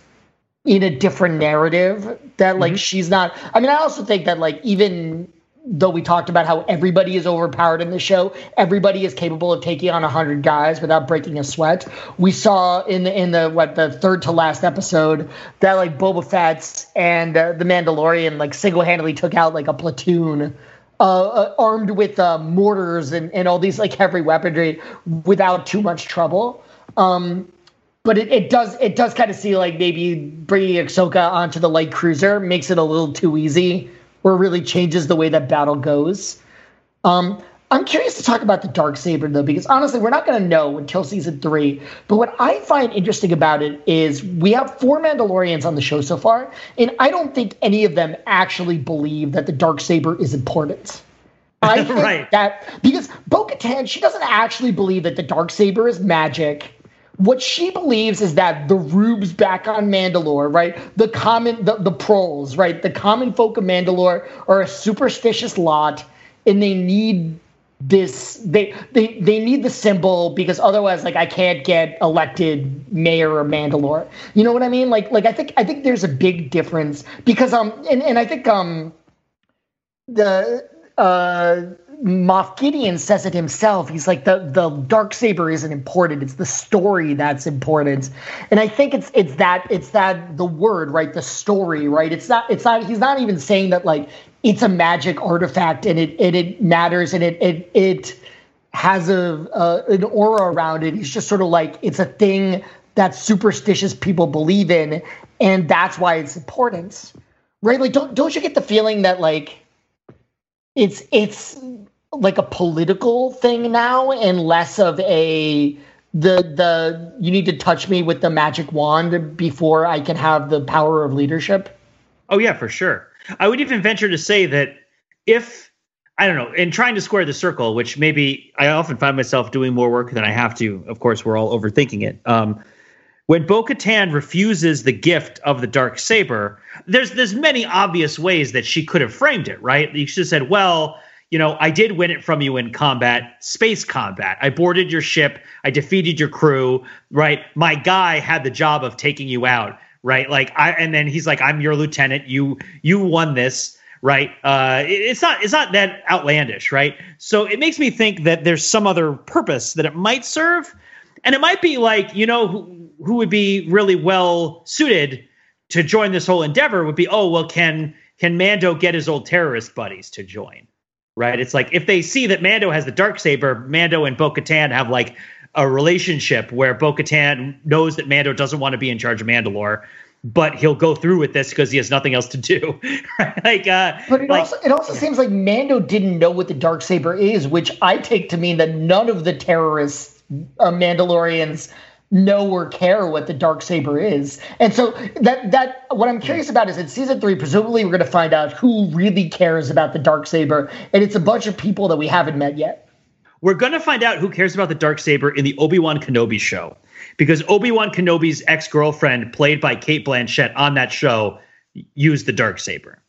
in a different narrative that like mm-hmm. she's not. I mean, I also think that like even though we talked about how everybody is overpowered in the show, everybody is capable of taking on hundred guys without breaking a sweat. We saw in the in the what the third to last episode that like Boba Fett's and uh, the Mandalorian like single handedly took out like a platoon. Uh, uh, armed with uh, mortars and, and all these like heavy weaponry without too much trouble. Um, but it, it does it does kind of see like maybe bringing Ahsoka onto the light cruiser makes it a little too easy, or really changes the way that battle goes. Um, I'm curious to talk about the dark saber though, because honestly, we're not going to know until season three. But what I find interesting about it is we have four Mandalorians on the show so far, and I don't think any of them actually believe that the dark saber is important. I think Right. that because Bo-Katan, she doesn't actually believe that the dark saber is magic. What she believes is that the rubes back on Mandalore, right? The common, the, the proles, right? The common folk of Mandalore are a superstitious lot, and they need this. They they they need the symbol because otherwise, like, I can't get elected mayor of Mandalore. You know what I mean? Like like I think I think there's a big difference because um and and I think um the uh Moff Gideon says it himself. He's like the the dark saber isn't important. It's the story that's important. And I think it's it's that it's that the word right, the story right. It's not it's not he's not even saying that like it's a magic artifact and it and it matters and it it it has a, a an aura around it. He's just sort of like it's a thing that superstitious people believe in, and that's why it's important, right? Like don't don't you get the feeling that like it's it's like a political thing now and less of a the the you need to touch me with the magic wand before I can have the power of leadership. Oh yeah, for sure. I would even venture to say that if I don't know, in trying to square the circle, which maybe I often find myself doing more work than I have to. Of course, we're all overthinking it. Um, when Bo-Katan refuses the gift of the dark saber, there's there's many obvious ways that she could have framed it, right? Should have said, "Well, you know, I did win it from you in combat, space combat. I boarded your ship, I defeated your crew, right? My guy had the job of taking you out, right? Like I and then he's like, I'm your lieutenant. You you won this, right? Uh it, it's not it's not that outlandish, right? So it makes me think that there's some other purpose that it might serve. And it might be like, you know, who, who would be really well suited to join this whole endeavor would be, oh, well, can can Mando get his old terrorist buddies to join? Right? It's like if they see that Mando has the dark saber, Mando and Bo-Katan have like a relationship where Bo-Katan knows that Mando doesn't want to be in charge of Mandalore, but he'll go through with this because he has nothing else to do. like, uh, but it like, also it also seems like Mando didn't know what the dark saber is, which I take to mean that none of the terrorists, uh, Mandalorians know or care what the dark saber is. And so that that what I'm curious about is in season 3 presumably we're going to find out who really cares about the dark saber and it's a bunch of people that we haven't met yet. We're going to find out who cares about the dark saber in the Obi-Wan Kenobi show because Obi-Wan Kenobi's ex-girlfriend played by Cate Blanchett on that show used the dark saber.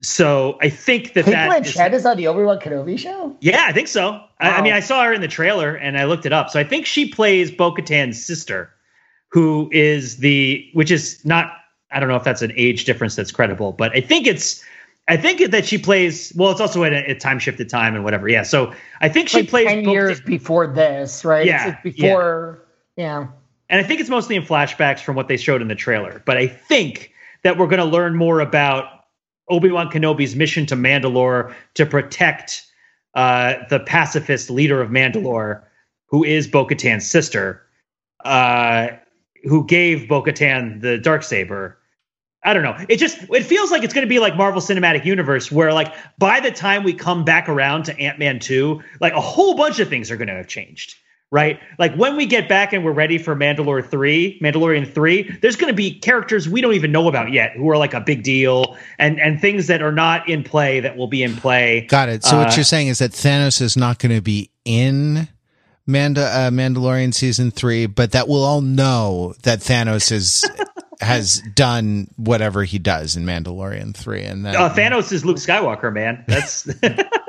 So I think that Cate that Blanchett is, is on the Obi Wan Kenobi show. Yeah, I think so. Wow. I, I, mean, I saw her in the trailer and I looked it up. So I think she plays Bo-Katan's sister, who is the which is not. I don't know if that's an age difference that's credible, but I think it's. I think that she plays. Well, it's also at a, time shifted time and whatever. Yeah, so I think she like plays ten years before this, right? Yeah, it's before. Yeah. yeah. And I think it's mostly in flashbacks from what they showed in the trailer. But I think that we're going to learn more about Obi Wan Kenobi's mission to Mandalore to protect uh, the pacifist leader of Mandalore, who is Bo Katan's sister, uh, who gave Bo Katan the dark saber. I don't know. It just it feels like it's going to be like Marvel Cinematic Universe, where like by the time we come back around to Ant Man two, like a whole bunch of things are going to have changed right? Like when we get back and we're ready for Mandalore 3, Mandalorian 3, there's going to be characters we don't even know about yet who are like a big deal and and things that are not in play that will be in play. Got it. So uh, what you're saying is that Thanos is not going to be in Manda uh, Mandalorian season 3, but that we'll all know that Thanos is has done whatever he does in Mandalorian 3 and then uh, Thanos is Luke Skywalker, man. That's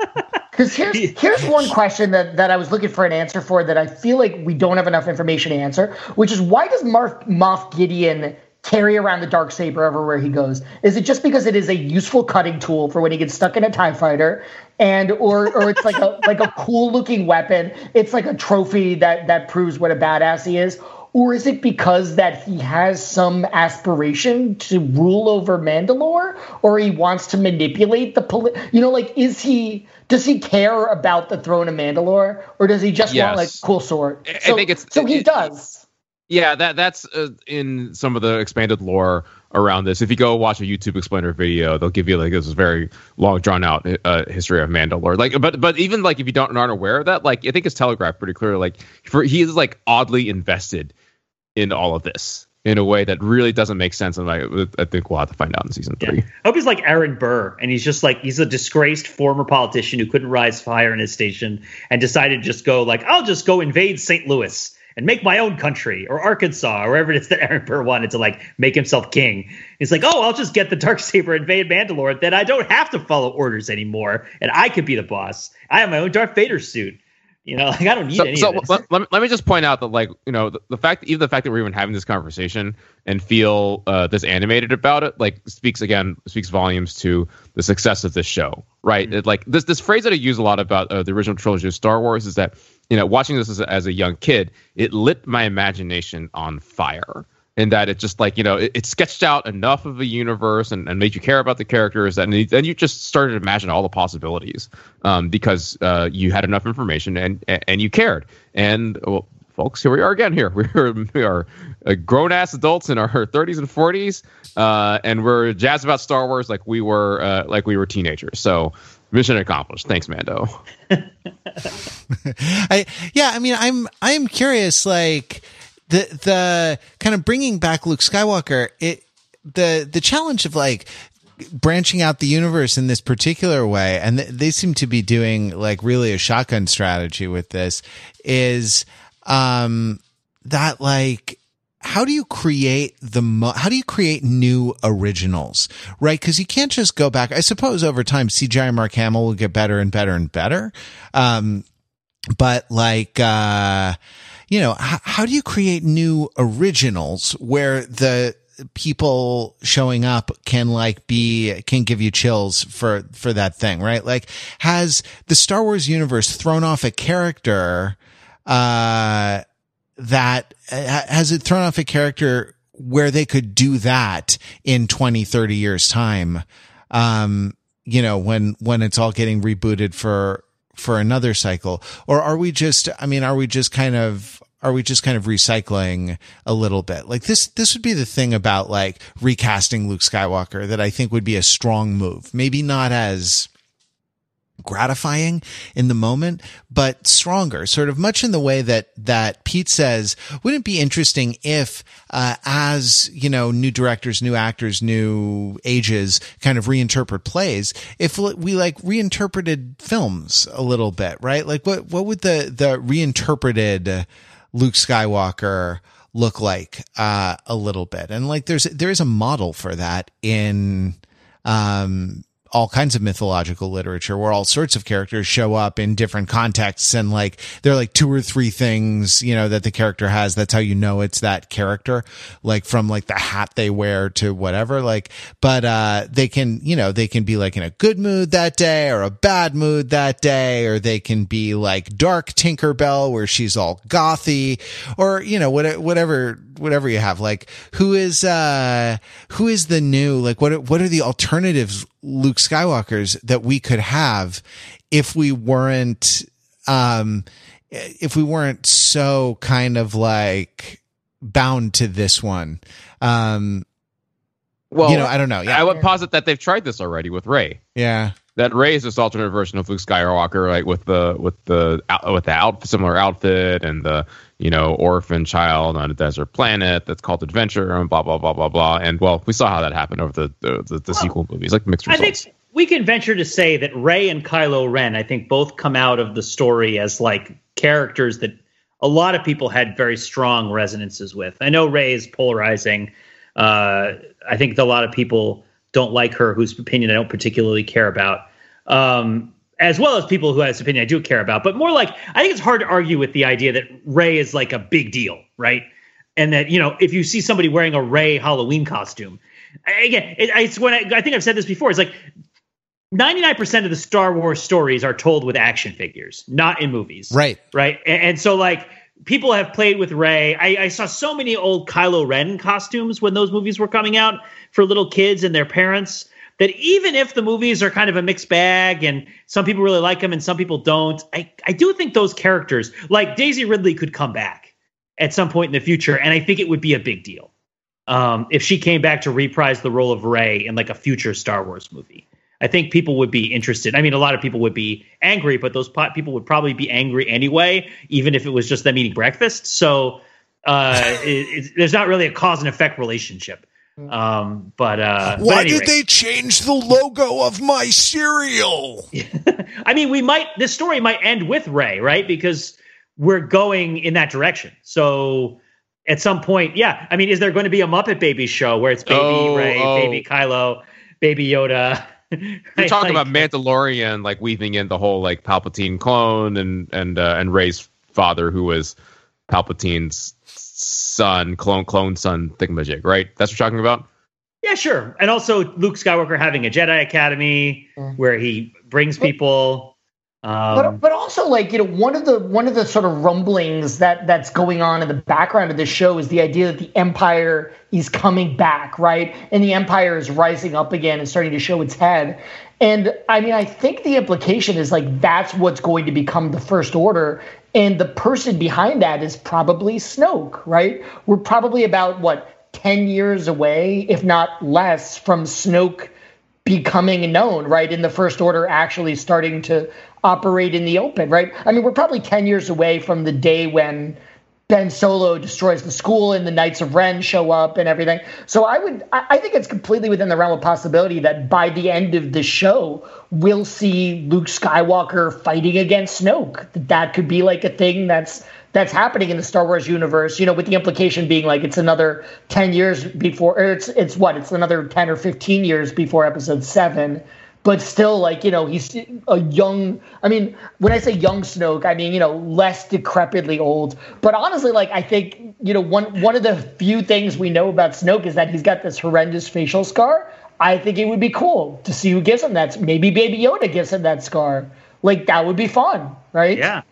Because here's here's one question that, that I was looking for an answer for that I feel like we don't have enough information to answer, which is why does Marth, Moff Gideon carry around the dark saber everywhere he goes? Is it just because it is a useful cutting tool for when he gets stuck in a Tie Fighter, and or or it's like a like a cool looking weapon? It's like a trophy that that proves what a badass he is, or is it because that he has some aspiration to rule over Mandalore, or he wants to manipulate the poli- You know, like is he? Does he care about the throne of Mandalore, or does he just yes. want like cool sword? So, I think it's so he it, does. Yeah, that that's uh, in some of the expanded lore around this. If you go watch a YouTube explainer video, they'll give you like this very long, drawn out uh, history of Mandalore. Like, but but even like if you don't aren't aware of that, like I think it's telegraphed pretty clearly. Like, for he is like oddly invested in all of this in a way that really doesn't make sense. And I, I think we'll have to find out in season three. Yeah. I hope he's like Aaron Burr, and he's just like he's a disgraced former politician who couldn't rise higher in his station and decided to just go like I'll just go invade St. Louis and make my own country or Arkansas or wherever it is that Aaron Burr wanted to like make himself king. He's like, oh, I'll just get the dark saber, invade Mandalore, then I don't have to follow orders anymore, and I could be the boss. I have my own Darth Vader suit You know, like I don't need so, any so of this. let, let, me, let me just point out that like you know the, the fact even the fact that we're even having this conversation and feel uh, this animated about it like speaks again speaks volumes to the success of this show right Mm-hmm. it, like this this phrase that i use a lot about uh, the original trilogy of star wars is that you know watching this as a, as a young kid it lit my imagination on fire in that it just like you know it, it sketched out enough of a universe and, and made you care about the characters and then you just started to imagine all the possibilities um, because uh, you had enough information and and you cared. And well, folks here we are again here. We're we are uh, grown ass adults in our 30s and 40s uh, and we're jazzed about Star Wars like we were uh, like we were teenagers. So mission accomplished. Thanks Mando. I yeah, I mean, I'm I'm curious, like the the kind of bringing back Luke Skywalker. It the the challenge of like branching out the universe in this particular way, and th- they seem to be doing like really a shotgun strategy with this. Is um that like how do you create the mo- how do you create new originals right because you can't just go back i suppose over time cgi mark hamill will get better and better and better um but like uh you know how do you create new originals where the people showing up can like be can give you chills for for that thing right? Like has the star wars universe thrown off a character uh that uh, has it thrown off a character where they could do that in 20 30 years time? Um you know when when it's all getting rebooted for for another cycle? Or are we just i mean are we just kind of are we just kind of recycling a little bit? Like this this would be the thing about like recasting luke skywalker that i think would be a strong move. Maybe not as gratifying in the moment, but stronger, sort of much in the way that, that Pete says, wouldn't it be interesting if, uh, as, you know, new directors, new actors, new ages kind of reinterpret plays, if we like reinterpreted films a little bit, right? Like what, what would the, the reinterpreted Luke Skywalker look like, uh, a little bit? And like there's, there is a model for that in, um, all kinds of mythological literature where all sorts of characters show up in different contexts and like there are like two or three things you know that the character has. That's how you know it's that character like from like the hat they wear to whatever like but uh they can you know they can be like in a good mood that day or a bad mood that day or they can be like dark tinkerbell where she's all gothy or you know what, whatever whatever you have. Like who is uh who is the new like what what are the alternatives Luke Skywalkers that we could have if we weren't um if we weren't so kind of like bound to this one. Um well you know I don't know. Yeah. I would posit that they've tried this already with Rey yeah that Rey is this alternate version of Luke Skywalker, like with the with the with the out, similar outfit and the you know orphan child on a desert planet that's called Adventure and blah blah blah blah blah. And well, we saw how that happened over the the, the, the sequel movies, like mixed results. I think we can venture to say that Rey and Kylo Ren, I think, both come out of the story as like characters that a lot of people had very strong resonances with. I know Rey is polarizing. Uh, I think a lot of people don't like her, whose opinion I don't particularly care about, um, as well as people who has opinion I do care about. But more like, I think it's hard to argue with the idea that Rey is like a big deal, right? And that you know, if you see somebody wearing a Rey Halloween costume, again, it, it's when I, I think I've said this before. It's like 99% of the Star Wars stories are told with action figures, not in movies. right Right. And, and so, like, people have played with Rey. I, I saw so many old Kylo Ren costumes when those movies were coming out for little kids and their parents that even if the movies are kind of a mixed bag and some people really like them and some people don't, I, I do think those characters, like Daisy Ridley, could come back at some point in the future. And I think it would be a big deal um, if she came back to reprise the role of Rey in like a future Star Wars movie. I think people would be interested. I mean, a lot of people would be angry, but those people would probably be angry anyway, even if it was just them eating breakfast. So uh, it, it, there's not really a cause and effect relationship. Um, but uh, but why anyway. did they change the logo of my cereal I mean, we might this story might end with Rey, right? Because we're going in that direction. So at some point, yeah. I mean, is there going to be a Muppet Babies show where it's baby Oh, Rey, oh. baby Kylo, baby Yoda? You're talking Like- about Mandalorian, like weaving in the whole like Palpatine clone and and uh, and Rey's father, who was Palpatine's son, clone clone son thingamajig, right? That's what you're talking about. Yeah, sure. And also Luke Skywalker having a Jedi Academy Mm. where he brings people. But Um, but also like you know one of the one of the sort of rumblings that that's going on in the background of this show is the idea that the empire is coming back right? And the empire is rising up again and starting to show its head. And i mean i think the implication is like that's what's going to become the first order. And the person behind that is probably snoke right? We're probably about what 10 years away if not less from snoke becoming known, right? In the First Order actually starting to operate in the open, right? I mean, we're probably 10 years away from the day when Ben Solo destroys the school and the Knights of Ren show up and everything. So I would, I think it's completely within the realm of possibility that by the end of the show, we'll see Luke Skywalker fighting against Snoke. That that could be like a thing that's that's happening in the Star Wars universe, you know, with the implication being like it's another 10 years before or it's it's what? It's another 10 or 15 years before episode 7. But still like, you know, he's a young I mean, when I say young Snoke, I mean, you know, less decrepitly old. But honestly, like I think, you know, one one of the few things we know about Snoke is that he's got this horrendous facial scar. I think it would be cool to see who gives him that. Maybe Baby Yoda gives him that scar. Like that would be fun, right? yeah.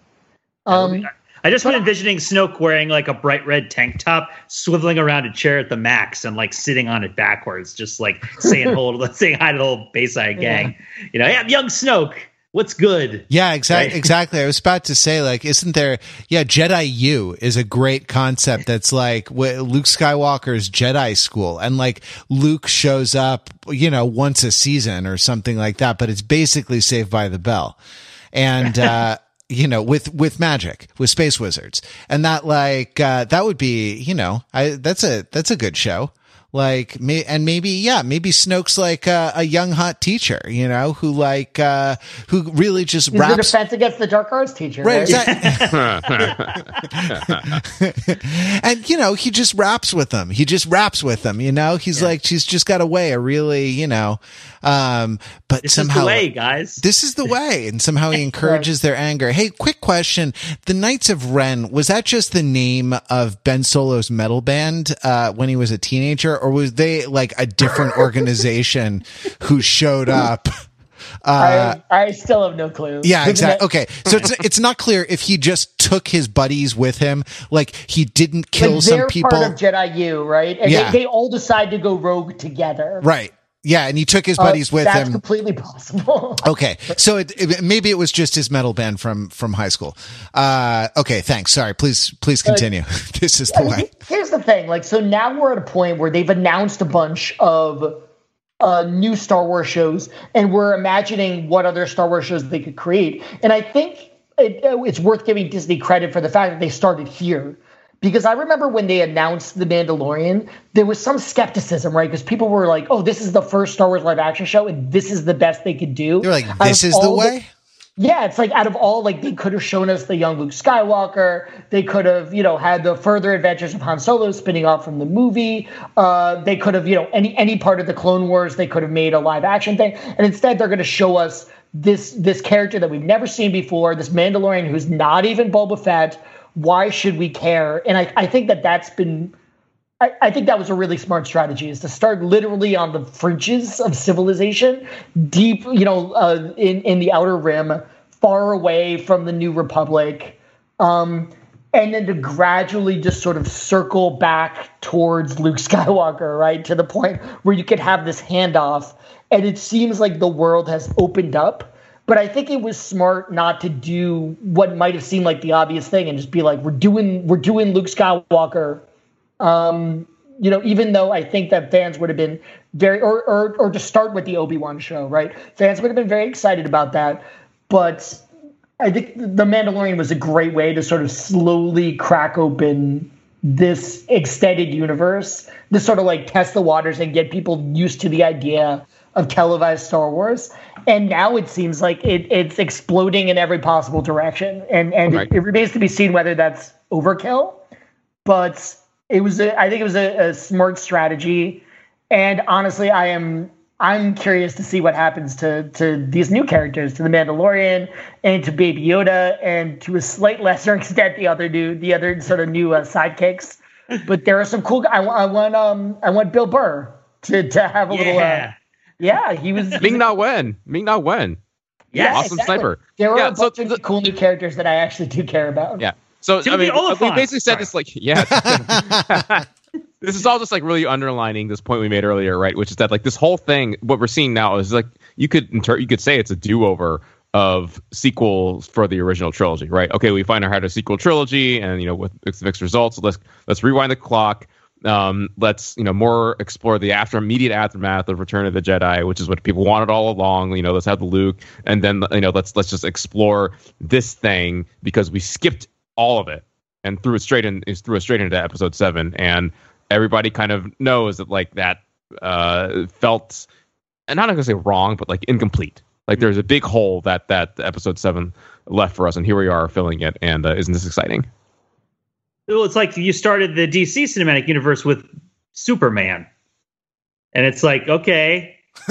Um, I just been envisioning Snoke wearing like a bright red tank top, swiveling around a chair at the max and like sitting on it backwards, just like saying to saying hi to the whole Bayside gang. You know, yeah, I'm young Snoke. What's good? Yeah, exactly. Right? Exactly. I was about to say, like, isn't there? Yeah, Jedi U is a great concept. That's like Luke Skywalker's Jedi school, and like Luke shows up, you know, once a season or something like that. But it's basically Saved by the Bell, and uh, you know, with with magic, with space wizards, and that like uh, that would be, you know, I that's a that's a good show. Like me, and maybe yeah, maybe Snoke's like a, a young hot teacher, you know, who like uh who really just he's the raps defense against the dark arts teacher. Right, Right. exactly. and you know, he just raps with them. He just raps with them. You know, he's like, she's just got a way, a really, you know, um, but This somehow is the way, guys. this is the way, and somehow he encourages their anger. Hey, quick question: the Knights of Ren was that just the name of Ben Solo's metal band uh, when he was a teenager, or was they like a different organization who showed up? I, uh, I still have no clue. Yeah, exactly. Okay, so it's it's not clear if he just took his buddies with him, like he didn't kill like some people, part of Jedi U, right? And Yeah. they, they all decide to go rogue together. right? Yeah, and he took his Uh, buddies with that's him. That's completely possible. Okay, so it, it- maybe it was just his metal band from from high school. Uh, okay, thanks. Sorry, please please continue. this is the way. Here's the thing, like, so now we're at a point where they've announced a bunch of uh, new Star Wars shows, and we're imagining what other Star Wars shows they could create. And I think it, it's worth giving Disney credit for the fact that they started here. Because I remember when they announced The Mandalorian, there was some skepticism, right? Because people were like, oh, this is the first Star Wars live action show, and this is the best they could do. They're like, this is the way. yeah, it's like out of all, like they could have shown us the young Luke Skywalker. They could have, you know, had the further adventures of Han Solo spinning off from the movie. Uh, they could have, you know, any any part of the Clone Wars. They could have made a live action thing, and instead they're going to show us this this character that we've never seen before. This Mandalorian who's not even Boba Fett. Why should we care? And I, I think that that's been I, I think that was a really smart strategy is to start literally on the fringes of civilization, deep, you know, uh, in, in the outer rim, far away from the New Republic, um, and then to gradually just sort of circle back towards Luke Skywalker, right? To the point where you could have this handoff. And it seems like the world has opened up. But I think it was smart not to do what might have seemed like the obvious thing and just be like, we're doing we're doing Luke Skywalker um, you know, even though I think that fans would have been very, or, or, or to start with the Obi Wan show, right? Fans would have been very excited about that. But I think The Mandalorian was a great way to sort of slowly crack open this extended universe, this sort of like test the waters and get people used to the idea of televised Star Wars. And now it seems like it, it's exploding in every possible direction. And, and Right. it, it remains to be seen whether that's overkill but it was a, I think it was a, a smart strategy. And honestly, I am I'm curious to see what happens to to these new characters, to the Mandalorian and to Baby Yoda, and to a slight lesser extent the other new the other sort of new uh, sidekicks. But there are some cool. I, I want um I want Bill Burr to to have a yeah. little. Uh, yeah, he was. Ming Na Wen. Ming Na Wen. Yes, awesome exactly. sniper. There are Yeah, a so bunch of the- cool new characters that I actually do care about. Yeah. So I Timothy mean, Oliphant. Uh, we basically said Sorry. this like, yeah. this is all just like really underlining this point we made earlier, right? Which is that like this whole thing, what we're seeing now is like you could inter- you could say it's a do over of sequels for the original trilogy, right? Okay, we find out how to sequel trilogy, and you know with mixed, mixed results. Let's let's rewind the clock. Um, let's you know more explore the after immediate aftermath of Return of the Jedi, which is what people wanted all along. You know, let's have the Luke, and then you know let's let's just explore this thing because we skipped all of it and threw it straight in is threw it straight into episode seven, and everybody kind of knows that like that uh, felt, and not gonna say wrong, but like incomplete. Like there's a big hole that that episode seven left for us, and here we are filling it. And uh, isn't this exciting? Well, it's like you started the DC cinematic universe with Superman. And it's like, okay.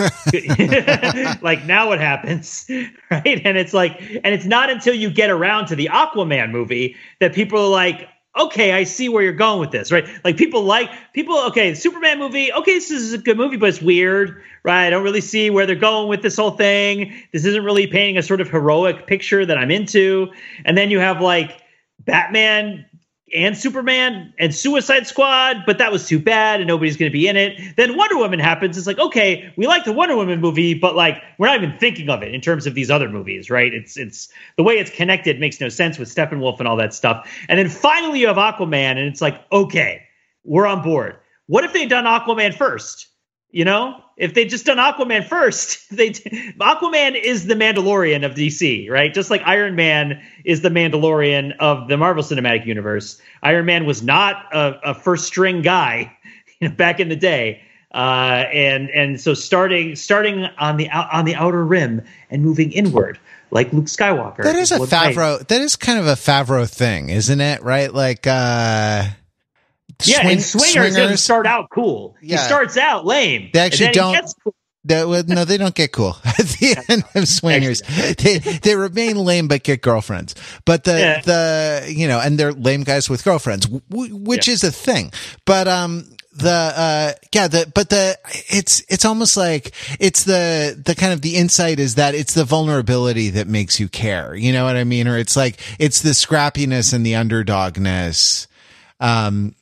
like now what happens? Right? And it's like and it's not until you get around to the Aquaman movie that people are like, okay, I see where you're going with this, right? Like people like people, okay, the Superman movie, okay, this is a good movie, but it's weird, right? I don't really see where they're going with this whole thing. This isn't really painting a sort of heroic picture that I'm into. And then you have like Batman and Superman and Suicide Squad, but that was too bad and nobody's going to be in it. Then Wonder Woman happens. It's like, okay, we like the Wonder Woman movie, but like we're not even thinking of it in terms of these other movies, right? It's it's the way it's connected makes no sense with Steppenwolf and all that stuff. And then finally you have Aquaman and it's like, okay, we're on board. What if they'd done Aquaman first? You know, if they'd just done Aquaman first, they Aquaman is the Mandalorian of DC, right? Just like Iron Man is the Mandalorian of the Marvel Cinematic Universe. Iron Man was not a, a first string guy, you know, back in the day. Uh, and and so starting starting on the on the outer rim and moving inward, like Luke Skywalker. That is a they- Favreau. That is kind of a Favreau thing, isn't it? Right? Like, uh, Yeah, swing- and Swingers, doesn't start out cool. Yeah. He starts out lame. They actually don't- cool. That no, they don't get cool at the end of Swingers. They they remain lame but get girlfriends. But the Yeah. the you know, and they're lame guys with girlfriends, which Yeah. is a thing. But um, the uh, yeah, the but the it's it's almost like it's the the kind of the insight is that it's the vulnerability that makes you care. You know what I mean? Or it's like it's the scrappiness and the underdogness. Um,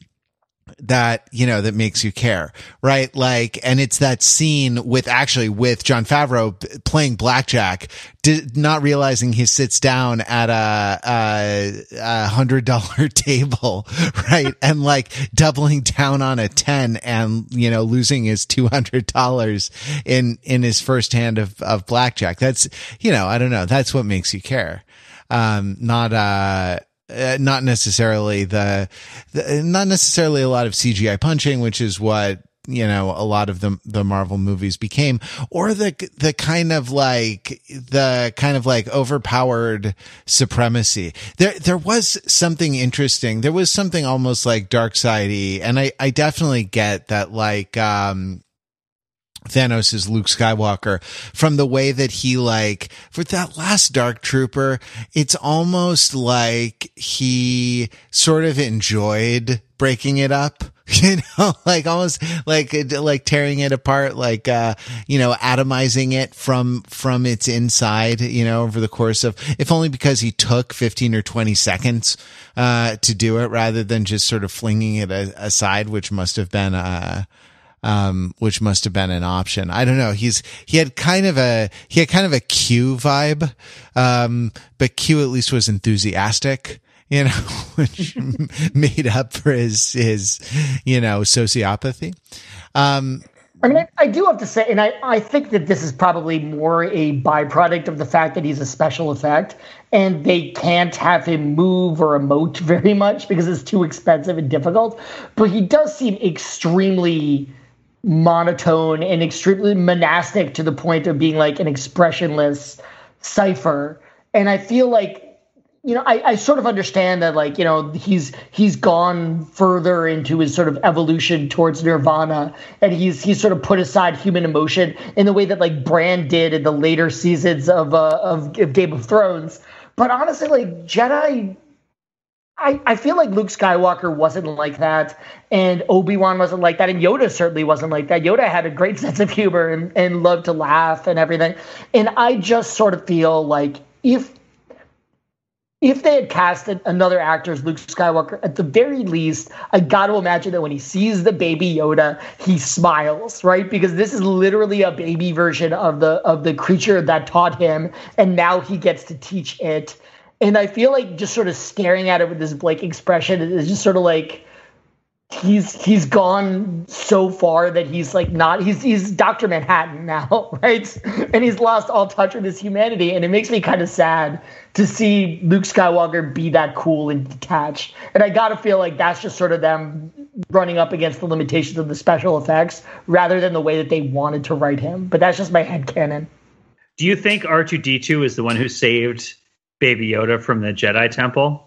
that you know that makes you care right? Like and it's that scene with actually with john favreau playing blackjack did, not realizing he sits down at a, a, a hundred dollar table right? And like doubling down on a 10 and you know losing his two hundred dollars in in his first hand of of blackjack. That's you know i don't know. That's what makes you care. Um not uh uh, not necessarily the, the, not necessarily a lot of CGI punching, which is what you know a lot of the the Marvel movies became, or the the kind of like the kind of like overpowered supremacy. There there was something interesting. There was something almost like dark sidey, and I I definitely get that like um Thanos is Luke Skywalker from the way that he like for that last Dark Trooper, it's almost like he sort of enjoyed breaking it up. You know, like almost like like tearing it apart, like uh, you know, atomizing it from from its inside. You know, over the course of, if only because he took fifteen or twenty seconds uh, to do it, rather than just sort of flinging it aside, which must have been uh, um, which must have been an option. I don't know. He's he had kind of a he had kind of a Q vibe, um, but Q at least was enthusiastic, you know, which made up for his his you know sociopathy. Um, I mean, I, I do have to say, and I, I think that this is probably more a byproduct of the fact that he's a special effect and they can't have him move or emote very much because it's too expensive and difficult. But he does seem extremely monotone and extremely monastic to the point of being like an expressionless cipher. And I feel like you know, I, I sort of understand that, like, you know, he's he's gone further into his sort of evolution towards nirvana, and he's he's sort of put aside human emotion in the way that like Bran did in the later seasons of uh, of, of Game of Thrones. But honestly, like Jedi, I, I feel like Luke Skywalker wasn't like that, and Obi Wan wasn't like that, and Yoda certainly wasn't like that. Yoda had a great sense of humor and, and loved to laugh and everything. And I just sort of feel like if if they had casted another actor as Luke Skywalker, at the very least, I got to imagine that when he sees the baby Yoda, he smiles, right? Because this is literally a baby version of the of the creature that taught him, and now he gets to teach it. And I feel like just sort of staring at it with this blank expression is just sort of like he's he's gone so far that he's like not he's he's Dr. Manhattan now, right? And he's lost all touch with his humanity. And it makes me kind of sad to see Luke Skywalker be that cool and detached. And I gotta feel like that's just sort of them running up against the limitations of the special effects rather than the way that they wanted to write him. But that's just my head canon. Do you think R2D2 is the one who saved Baby Yoda from the Jedi Temple?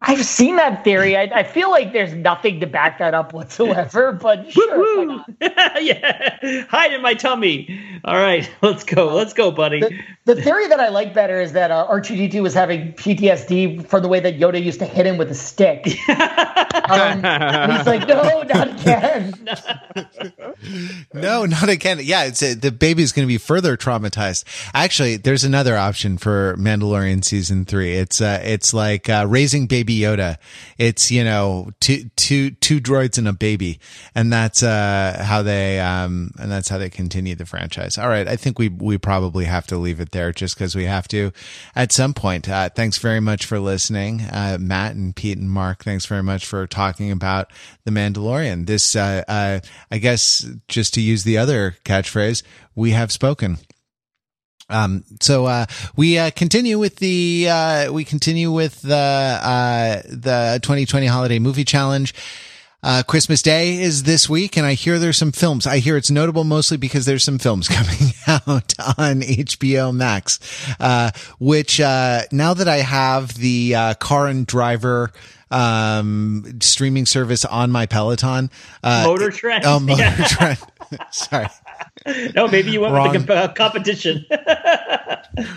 I've seen that theory. I, I, feel like there's nothing to back that up whatsoever, but sure. yeah, hide in my tummy. All right, let's go. Let's go, buddy. The, the theory that I like better is that uh, R2D2 was having PTSD from the way that Yoda used to hit him with a stick. um, he's like, no, not again. no, not again. Yeah, it's a, the baby's going to be further traumatized. Actually, there's another option for Mandalorian season three. It's uh, it's like uh, raising baby Baby Yoda. It's you know two two two droids and a baby, and that's uh, how they um, and that's how they continue the franchise. All right, I think we we probably have to leave it there just because we have to at some point. Uh, thanks very much for listening, uh, Matt and Pete and Mark. Thanks very much for talking about the Mandalorian. This uh, uh, I guess just to use the other catchphrase, we have spoken. Um, so, uh, we, uh, continue with the, uh, we continue with the, uh, the 2020 holiday movie challenge. Uh, Christmas Day is this week, and I hear there's some films. I hear it's notable mostly because there's some films coming out on HBO Max, uh, which, uh, now that I have the, uh, car and driver, um, streaming service on my Peloton, uh, Motor Trend. Oh, Motor yeah. Trend. Sorry. no, maybe you went Wrong. with the uh, competition. well,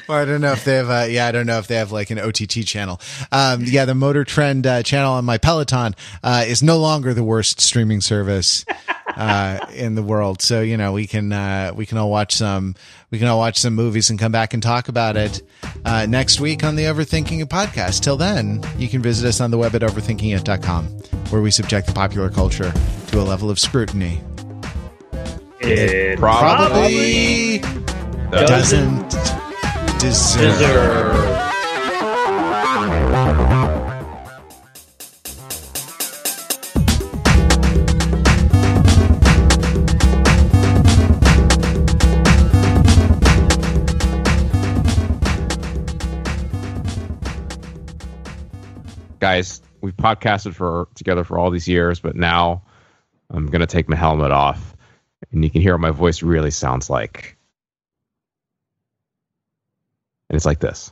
I don't know if they have. Uh, yeah, I don't know if they have like an OTT channel. Um, yeah, the Motor Trend uh, channel on my Peloton uh, is no longer the worst streaming service uh, in the world. So you know we can uh, we can all watch some we can all watch some movies and come back and talk about it next week on the Overthinking It podcast. Till then, you can visit us on the web at overthinkingit.com, where we subject the popular culture to a level of scrutiny it probably, probably doesn't, deserve. deserve. Guys, we've podcasted for together for all these years, but now I'm gonna take my helmet off and you can hear what my voice really sounds like. And it's like this.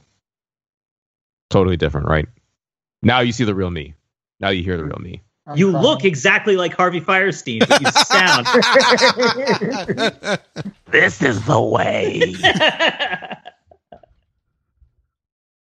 Totally different, right? Now you see the real me. Now you hear the real me. You look exactly like Harvey Fierstein, but you sound. this is the way.